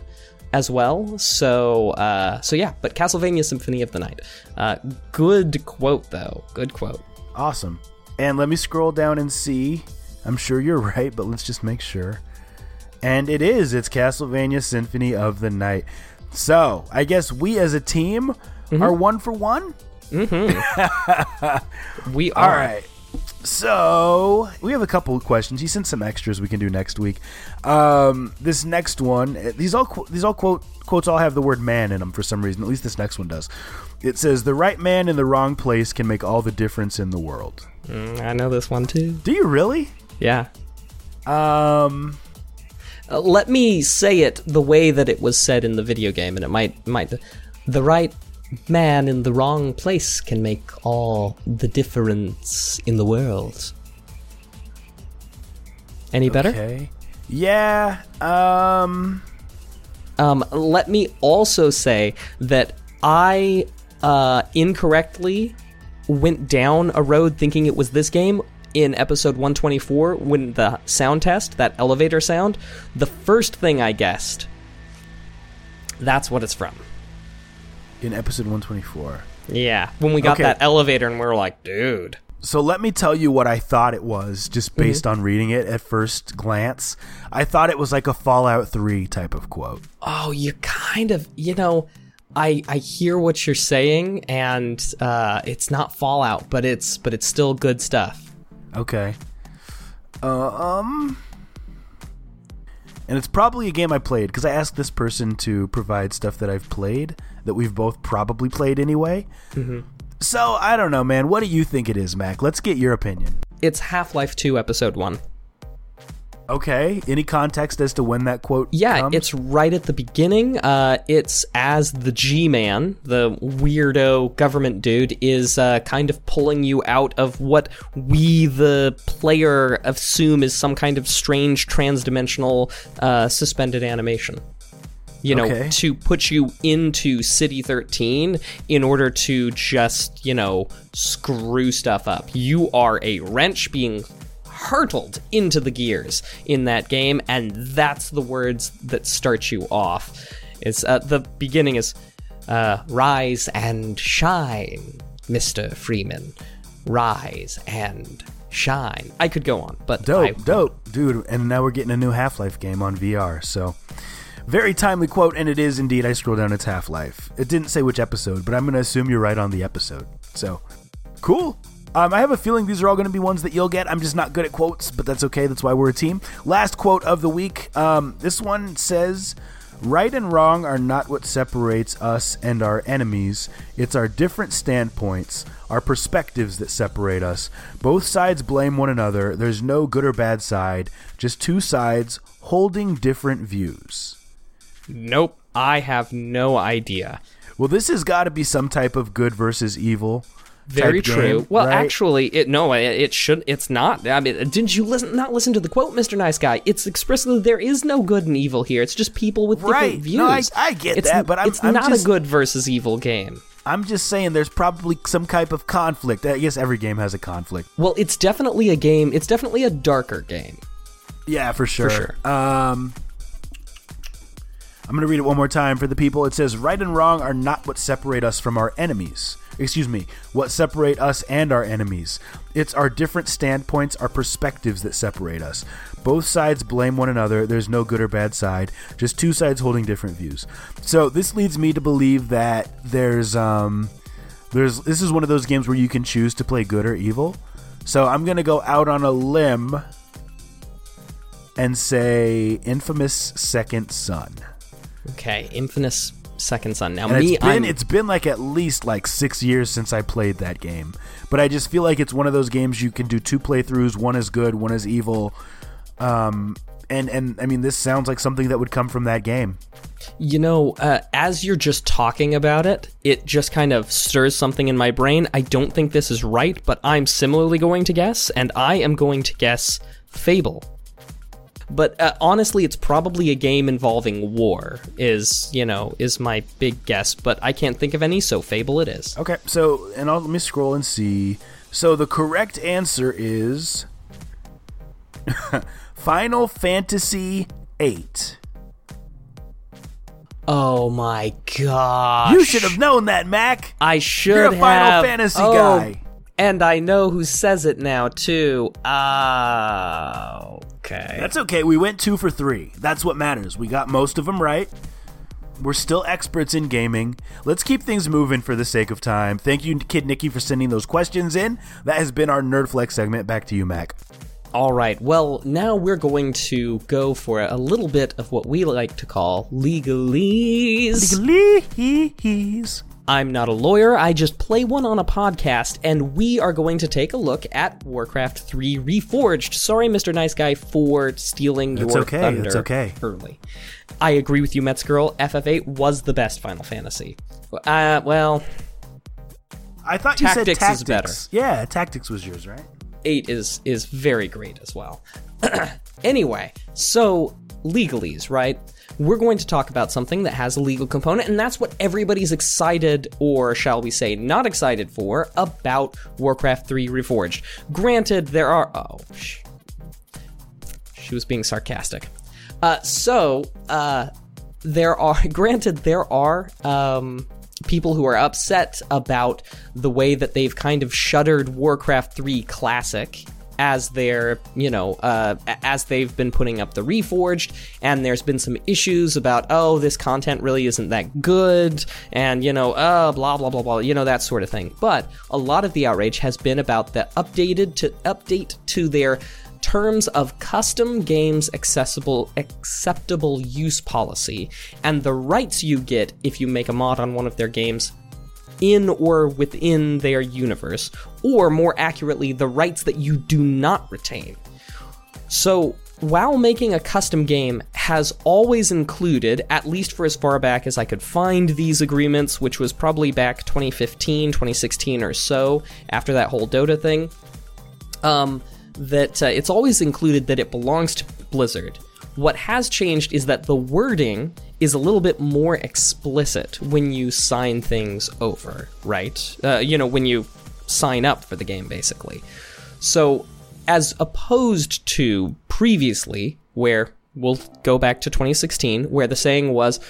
C: as well. So, uh, so yeah. But Castlevania Symphony of the Night. Uh, good quote though. Good quote.
A: Awesome. And let me scroll down and see. I'm sure you're right, but let's just make sure. And it is. It's Castlevania Symphony of the Night. So I guess we as a team
C: Mm-hmm.
A: are one for one.
C: We are.
A: All right. So we have a couple of questions. He sent some extras we can do next week. Um, this next one, eh, these all these all quote quotes all have the word "man" in them for some reason. At least this next one does. It says, "The right man in the wrong place can make all the difference in the world."
C: Mm, I know this one too.
A: Do you really?
C: Yeah.
A: Um,
C: Uh, let me say it the way that it was said in the video game, and it might might the right man in the wrong place can make all the difference in the world. Any better?
A: okay. Yeah. Um.
C: Um, let me also say that I uh, incorrectly went down a road thinking it was this game in episode 124 when the sound test, that elevator sound, the first thing I guessed, that's what it's from.
A: In episode 124.
C: Yeah, when we got
A: Okay.
C: that elevator and we were like, dude.
A: So let me tell you what I thought it was, just based on reading it at first glance. I thought it was like a Fallout 3 type of quote.
C: Oh, you kind of, you know, I I hear what you're saying, and uh, it's not Fallout, but it's but it's still good stuff.
A: Okay. Uh, um. And it's probably a game I played because I asked this person to provide stuff that I've played that we've both probably played anyway. Mm-hmm. So I don't know, man. What do you think it is, Mac? Let's get your opinion.
C: It's Half Life 2, Episode 1.
A: Okay. Any context as to when that quote?
C: Yeah,
A: comes?
C: it's right at the beginning. Uh, it's as the G Man, the weirdo government dude, is uh, kind of pulling you out of what we, the player, assume is some kind of strange transdimensional uh, suspended animation. You know,
A: Okay.
C: to put you into City 13 in order to just, you know, screw stuff up. You are a wrench being hurtled into the gears in that game, and that's the words that start you off. It's uh, the beginning is uh, rise and shine, Mister Freeman. Rise and shine. I could go on, but
A: Dope,
C: I,
A: dope, dude. And now we're getting a new Half Life game on VR. So, very timely quote, and it is indeed. I scroll down, it's Half Life. It didn't say which episode, but I'm going to assume you're right on the episode. So, cool. Um, I have a feeling these are all going to be ones that you'll get. I'm just not good at quotes, but that's okay. That's why we're a team. Last quote of the week. Um, this one says. Right and wrong are not what separates us and our enemies. It's our different standpoints, our perspectives that separate us. Both sides blame one another. There's no good or bad side, just two sides holding different views.
C: nope. I have no idea.
A: Well, this has got to be some type of good versus evil.
C: Very true.
A: game,
C: well,
A: right?
C: actually, it no, it, it should. It's not. I mean, didn't you listen? Not listen to the quote, Mister Nice Guy. It's explicitly there is no good and evil here. It's just people with
A: Right.
C: different views.
A: No, I- I get
C: it's,
A: that, but I'm-
C: it's
A: I'm
C: not
A: just-
C: a good versus evil game.
A: I'm just saying, there's probably some type of conflict. I guess every game has a conflict.
C: Well, it's definitely a game. It's definitely a darker game.
A: Yeah, for sure.
C: For sure.
A: Um, I'm going to read it one more time for the people. It says, Right and wrong are not what separate us from our enemies. Excuse me, what separate us and our enemies. It's our different standpoints, our perspectives that separate us. Both sides blame one another. There's no good or bad side, just two sides holding different views. So this leads me to believe that there's um there's this is one of those games where you can choose to play good or evil. So I'm going to go out on a limb and say Infamous Second Son.
C: Okay, Infamous Second Son. Now,
A: And
C: me,
A: it's been
C: I'm,
A: it's been like at least like six years since I played that game, but I just feel like it's one of those games you can do two playthroughs. One is good, one is evil. Um, and and I mean, this sounds like something that would come from that game.
C: You know, uh, as you're just talking about it, it just kind of stirs something in my brain. I don't think this is right, but I'm similarly going to guess, and I am going to guess Fable. But uh, honestly, it's probably a game involving war. Is you know is my big guess, but I can't think of any, so Fable it is.
A: Okay, so and I'll, let me scroll and see. So the correct answer is Final Fantasy VIII.
C: Oh my gosh!
A: You should have known that, Mac.
C: I should
A: You're a Final. Fantasy
C: Oh,
A: guy.
C: And I know who says it now too. Ah, okay.
A: That's okay. We went two for three. That's what matters. We got most of them right. We're still experts in gaming. Let's keep things moving for the sake of time. Thank you, Kid Nikki, for sending those questions in. That has been our Nerdflex segment. Back to you, Mac.
C: All right. Well, now we're going to go for a little bit of what we like to call legalese.
A: Legalese.
C: I'm not a lawyer, I just play one on a podcast, and we are going to take a look at Warcraft 3 Reforged. Sorry, Mr. Nice Guy, for stealing
A: It's
C: your
A: okay,
C: thunder
A: it's okay.
C: early. I agree with you, Mets Girl. FF8 was the best Final Fantasy. Uh, well,
A: I thought you
C: Tactics
A: said
C: is
A: tactics. Yeah, tactics was yours, right?
C: 8 is is very great as well. anyway, so legalese, right? We're going to talk about something that has a legal component, and that's what everybody's excited, or shall we say, not excited for, about Warcraft 3 Reforged. Granted, there are. Oh, sh- she was being sarcastic. Uh, so, uh, there are, granted, there are, um, people who are upset about the way that they've kind of shuttered Warcraft 3 Classic as they're you know uh, as they've been putting up the Reforged, and there's been some issues about, oh, this content really isn't that good, and, you know, uh, blah, blah, blah, blah, you know, that sort of thing. But a lot of the outrage has been about the updated to update to their terms of custom games accessible acceptable use policy and the rights you get if you make a mod on one of their games in or within their universe or more accurately the rights that you do not retain so while making a custom game has always included, at least for as far back as I could find these agreements, which was probably back 2015, 2016 or so, after that whole Dota thing, um, that uh, it's always included that it belongs to Blizzard. What has changed is that the wording is a little bit more explicit when you sign things over, right? Uh, you know, when you sign up for the game, basically. So, as opposed to previously, where we'll go back to 2016, where the saying was,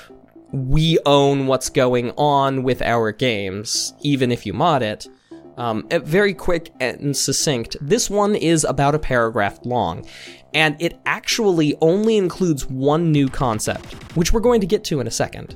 C: we own what's going on with our games, even if you mod it. Um, very quick and succinct. This one is about a paragraph long, and it actually only includes one new concept, which we're going to get to in a second.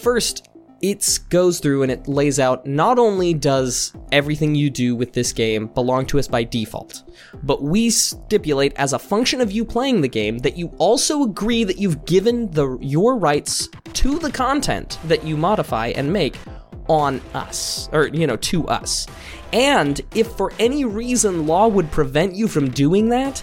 C: First, it goes through and it lays out not only does everything you do with this game belong to us by default, but we stipulate as a function of you playing the game that you also agree that you've given the your rights to the content that you modify and make on us or you know to us. And if for any reason law would prevent you from doing that,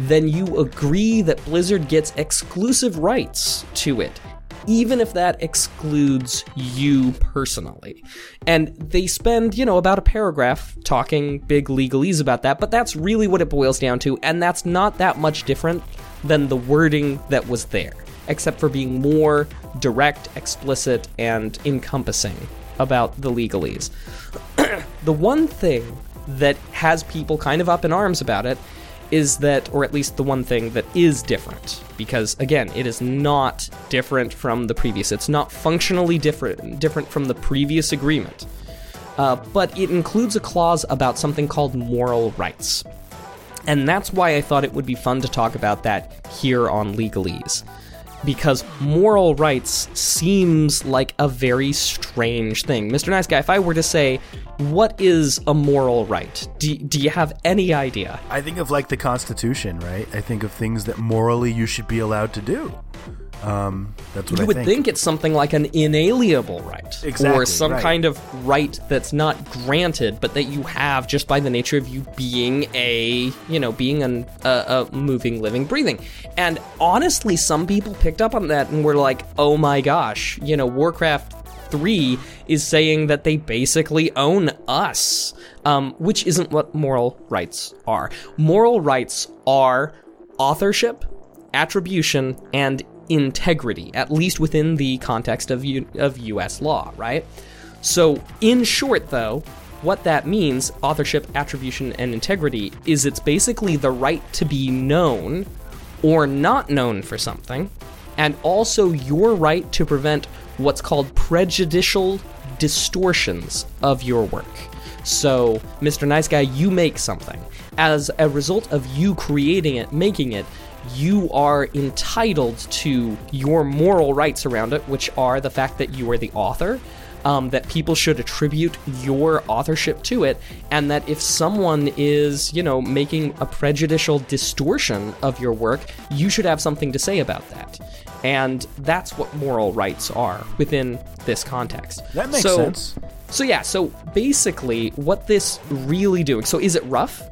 C: then you agree that Blizzard gets exclusive rights to it even if that excludes you personally. And they spend, you know, about a paragraph talking big legalese about that, but that's really what it boils down to, and that's not that much different than the wording that was there, except for being more direct, explicit, and encompassing about the legalese. the one thing that has people kind of up in arms about it is that, or at least the one thing that is different, because again, it is not different from the previous. It's not functionally different different from the previous agreement, uh, but it includes a clause about something called moral rights, and that's why I thought it would be fun to talk about that here on Legalese because moral rights seems like a very strange thing. Mr. Nice Guy, if I were to say, what is a moral right? Do, do you have any idea?
A: I think of like the Constitution, right? I think of things that morally you should be allowed to do. Um, that's what
C: you
A: I
C: would
A: think.
C: think. it's something like an inalienable right,
A: Exactly,
C: or some
A: right.
C: kind of right that's not granted, but that you have just by the nature of you being a, you know, being an, a, a moving, living, breathing. And honestly, some people picked up on that and were like, "Oh my gosh, you know, Warcraft." 3 is saying that they basically own us, um, which isn't what moral rights are. Moral rights are authorship, attribution, and integrity, at least within the context of, U- of US law, right? So, in short, though, what that means, authorship, attribution, and integrity, is it's basically the right to be known or not known for something, and also your right to prevent what's called prejudicial distortions of your work. So, Mr. Nice Guy, you make something. As a result of you creating it, making it, you are entitled to your moral rights around it, which are the fact that you are the author, um, that people should attribute your authorship to it, and that if someone is, you know, making a prejudicial distortion of your work, you should have something to say about that. And that's what moral rights are within this context.
A: That makes
C: So-
A: sense.
C: so yeah, so basically what this really doing. So is it rough?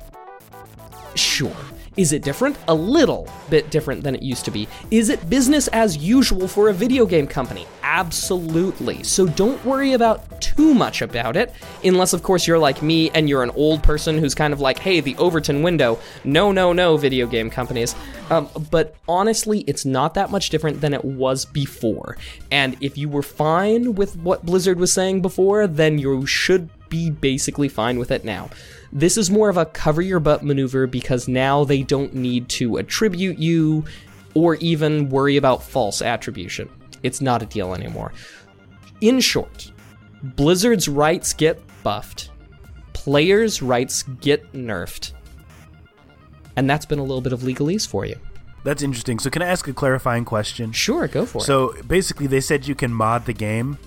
C: Sure. Is it different? A little bit different than it used to be. Is it business as usual for a video game company? Absolutely. So don't worry about too much about it, unless, of course, you're like me and you're an old person who's kind of like, hey, the Overton window. No, no, no, video game companies. Um, but honestly, it's not that much different than it was before. And if you were fine with what Blizzard was saying before, then you should be basically fine with it now. This is more of a cover your butt maneuver because now they don't need to attribute you or even worry about false attribution. It's not a deal anymore. In short, Blizzard's rights get buffed, players' rights get nerfed. And that's been a little bit of legalese for you.
A: That's interesting. So, can I ask a clarifying question?
C: Sure, go for it.
A: So, basically, they said you can mod the game,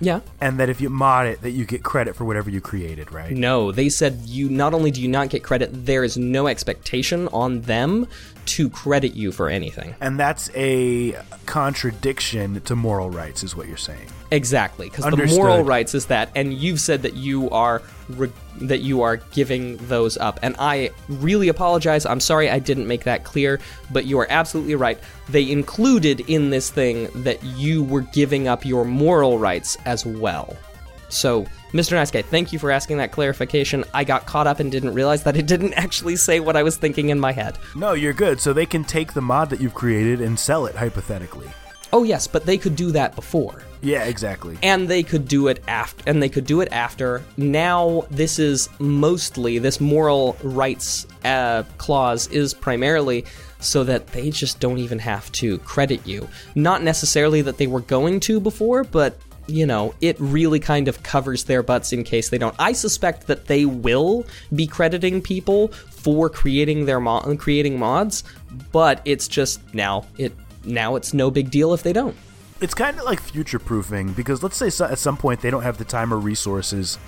C: yeah.
A: and that if you mod it, that you get credit for whatever you created, right?
C: No, they said you not only do you not get credit, there is no expectation on them to credit you for anything.
A: And that's a contradiction to moral rights, is what you're saying.
C: Exactly, because the
A: Understood.
C: moral rights is that, and you've said that you are re- that you are giving those up, and I really apologize. I'm sorry I didn't make that clear, but you are absolutely right. They included in this thing that you were giving up your moral rights as well. So, Mr. Nice Guy, thank you for asking that clarification. I got caught up and didn't realize that it didn't actually say what I was thinking in my head.
A: No, you're good. So, they can take the mod that you've created and sell it, hypothetically.
C: Oh yes, but they could do that before.
A: Yeah, exactly.
C: and they could do it after and they could do it after now this is mostly this moral rights uh, clause is primarily so that they just don't even have to credit you not necessarily that they were going to before but you know it really kind of covers their butts in case they don't i suspect that they will be crediting people for creating their mo- creating mods but it's just now it now it's no big deal if they don't
A: It's kind of like future proofing because let's say so, at some point they don't have the time or resources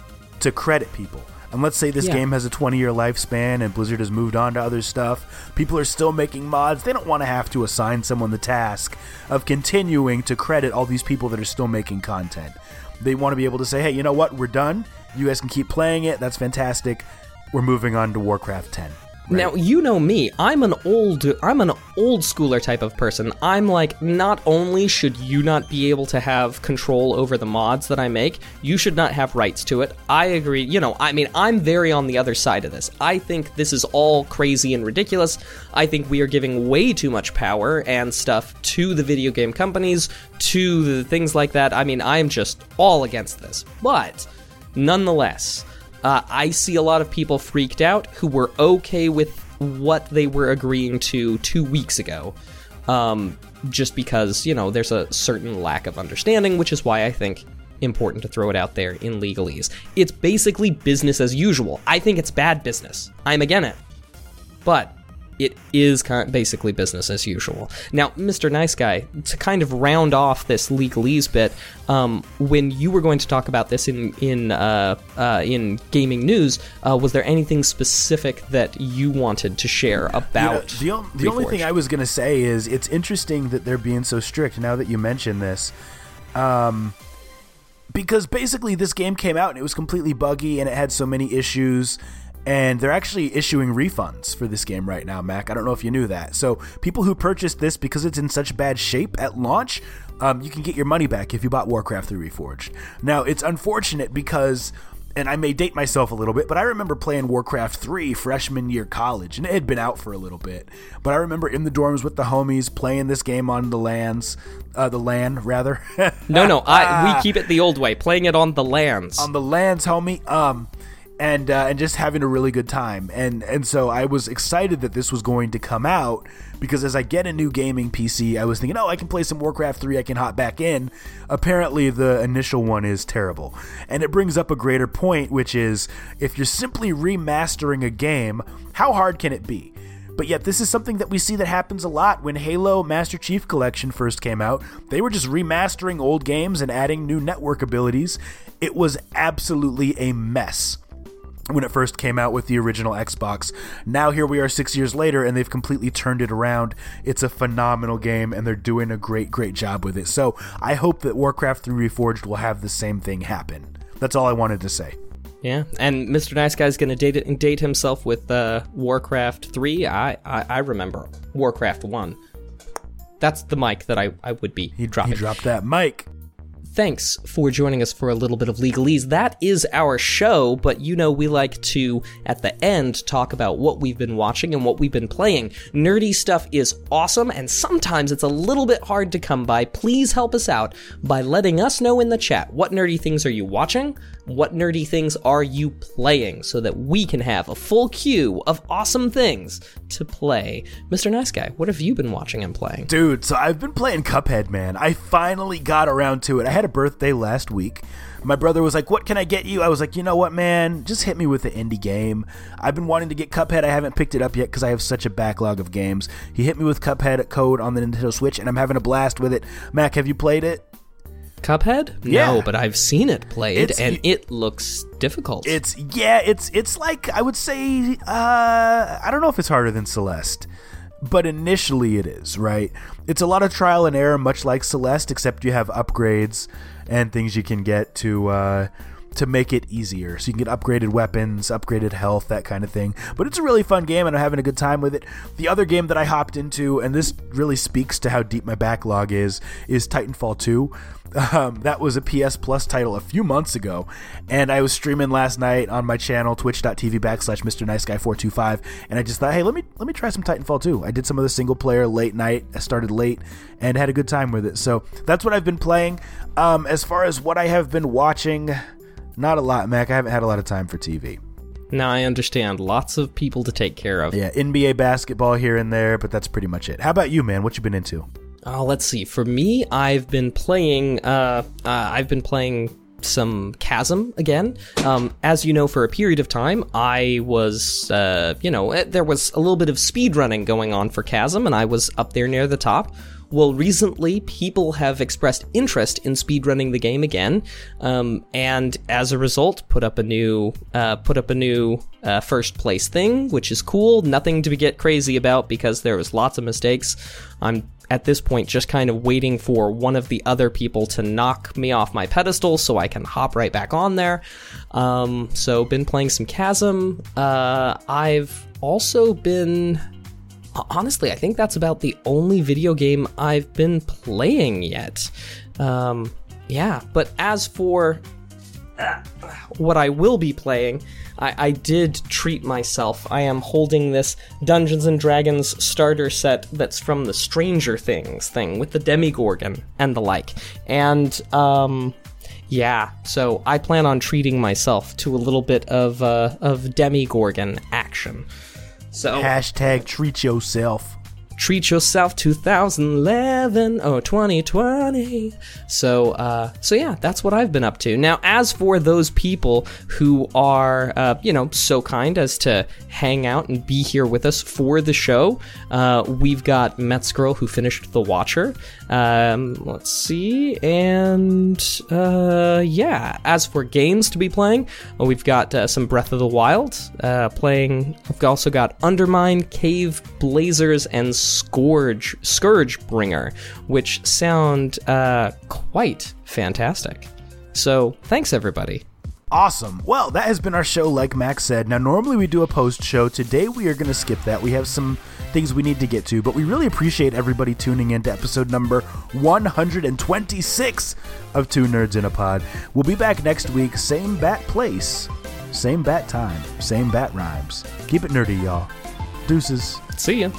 A: to credit people. And let's say this
C: Yeah.
A: game has a 20 year lifespan and Blizzard has moved on to other stuff. People are still making mods. They don't want to have to assign someone the task of continuing to credit all these people that are still making content. They want to be able to say, hey, you know what? We're done. You guys can keep playing it. That's fantastic. We're moving on to Warcraft 10.
C: Now you know me. I'm an old I'm an old schooler type of person. I'm like not only should you not be able to have control over the mods that I make, you should not have rights to it. I agree. You know, I mean, I'm very on the other side of this. I think this is all crazy and ridiculous. I think we are giving way too much power and stuff to the video game companies, to the things like that. I mean, I'm just all against this. But nonetheless, uh, I see a lot of people freaked out who were okay with what they were agreeing to two weeks ago. Um, just because, you know, there's a certain lack of understanding, which is why I think important to throw it out there in legalese. It's basically business as usual. I think it's bad business. I'm against it. But it is kind of basically business as usual. Now, Mr. Nice Guy, to kind of round off this legalese bit, um, when you were going to talk about this in in uh, uh, in gaming news, uh, was there anything specific that you wanted to share about?
A: You know, the, the only thing I was going to say is it's interesting that they're being so strict. Now that you mention this, um, because basically this game came out and it was completely buggy and it had so many issues and they're actually issuing refunds for this game right now, Mac. I don't know if you knew that. So people who purchased this because it's in such bad shape at launch, um, you can get your money back if you bought Warcraft 3 Reforged. Now it's unfortunate because. And I may date myself a little bit, but I remember playing Warcraft 3 freshman year college, and it had been out for a little bit. But I remember in the dorms with the homies playing this game on the lands, uh, the land rather.
C: no, no, I, we keep it the old way, playing it on the lands.
A: On the lands, homie. Um, and uh, and just having a really good time. And and so I was excited that this was going to come out because as I get a new gaming PC, I was thinking, oh, I can play some Warcraft 3, I can hop back in. Apparently, the initial one is terrible. And it brings up a greater point, which is if you're simply remastering a game, how hard can it be? But yet, this is something that we see that happens a lot. When Halo Master Chief Collection first came out, they were just remastering old games and adding new network abilities. It was absolutely a mess when it first came out with the original Xbox. Now here we are 6 years later and they've completely turned it around. It's a phenomenal game and they're doing a great great job with it. So, I hope that Warcraft 3 Reforged will have the same thing happen. That's all I wanted to say.
C: Yeah, and Mr. Nice Guy's gonna date it, date himself with uh, Warcraft three. I, I I remember Warcraft one. That's the mic that I, I would be
A: he,
C: dropping.
A: He dropped that mic
C: thanks for joining us for a little bit of legalese. That is our show, but you know, we like to, at the end, talk about what we've been watching and what we've been playing. Nerdy stuff is awesome, and sometimes it's a little bit hard to come by. Please help us out by letting us know in the chat what nerdy things are you watching, what nerdy things are you playing, so that we can have a full queue of awesome things to play. Mr. Nice Guy, what have you been watching and playing?
A: Dude, so I've been playing Cuphead, man. I finally got around to it. I had a birthday last week. My brother was like, What can I get you? I was like, You know what, man? Just hit me with the indie game. I've been wanting to get Cuphead. I haven't picked it up yet because I have such a backlog of games. He hit me with Cuphead code on the Nintendo Switch, and I'm having a blast with it. Mac, have you played it?
C: Cuphead?
A: Yeah.
C: No, but I've seen it played it's, and it looks difficult.
A: It's yeah, it's it's like I would say uh I don't know if it's harder than Celeste. But initially it is, right? It's a lot of trial and error much like Celeste except you have upgrades and things you can get to uh to make it easier. So you can get upgraded weapons, upgraded health, that kind of thing. But it's a really fun game and I'm having a good time with it. The other game that I hopped into, and this really speaks to how deep my backlog is, is Titanfall 2. Um, that was a PS Plus title a few months ago, and I was streaming last night on my channel, twitch.tv backslash Mr. Nice Guy 425, and I just thought, hey, let me let me try some Titanfall 2. I did some of the single player late night. I started late and had a good time with it. So that's what I've been playing. Um, as far as what I have been watching, not a lot, Mac. I haven't had a lot of time for TV.
C: Now I understand. Lots of people to take care of.
A: Yeah, NBA basketball here and there, but that's pretty much it. How about you, man? What you been into?
C: Uh, let's see. For me, I've been playing. Uh, uh, I've been playing some Chasm again. Um, as you know, for a period of time, I was, uh, you know, eh, there was a little bit of speed running going on for Chasm, and I was up there near the top. Well, recently, people have expressed interest in speedrunning the game again, um, and as a result, put up a new uh, put up a new uh, first place thing, which is cool. Nothing to get crazy about because there was lots of mistakes. I'm at this point just kind of waiting for one of the other people to knock me off my pedestal so I can hop right back on there. Um, so, been playing some Chasm. Uh, I've also been. Honestly, I think that's about the only video game I've been playing yet. Um, yeah, but as for what I will be playing, I, I, did treat myself. I am holding this Dungeons and Dragons starter set that's from the Stranger Things thing with the Demogorgon and the like. And, um, yeah, so I plan on treating myself to a little bit of, uh, of Demogorgon action. So
A: hashtag treat yourself
C: treat yourself 2011 oh 2020 so uh so yeah that's what i've been up to. Now as for those people who are uh you know so kind as to hang out and be here with us for the show uh we've got Mets girl who finished the watcher. Um let's see. And uh yeah as for games to be playing we've got uh, some breath of the wild uh playing. We've also got undermine cave blazers and Scourge Scourge Bringer, which sound uh, quite fantastic. So thanks everybody.
A: Awesome. Well, that has been our show, like Max said. Now, normally we do a post show. Today we are going to skip that. We have some things we need to get to, but we really appreciate everybody tuning in to episode number 126 of Two Nerds in a Pod. We'll be back next week, same bat place, same bat time, same bat rhymes. Keep it nerdy, y'all. Deuces.
C: See ya.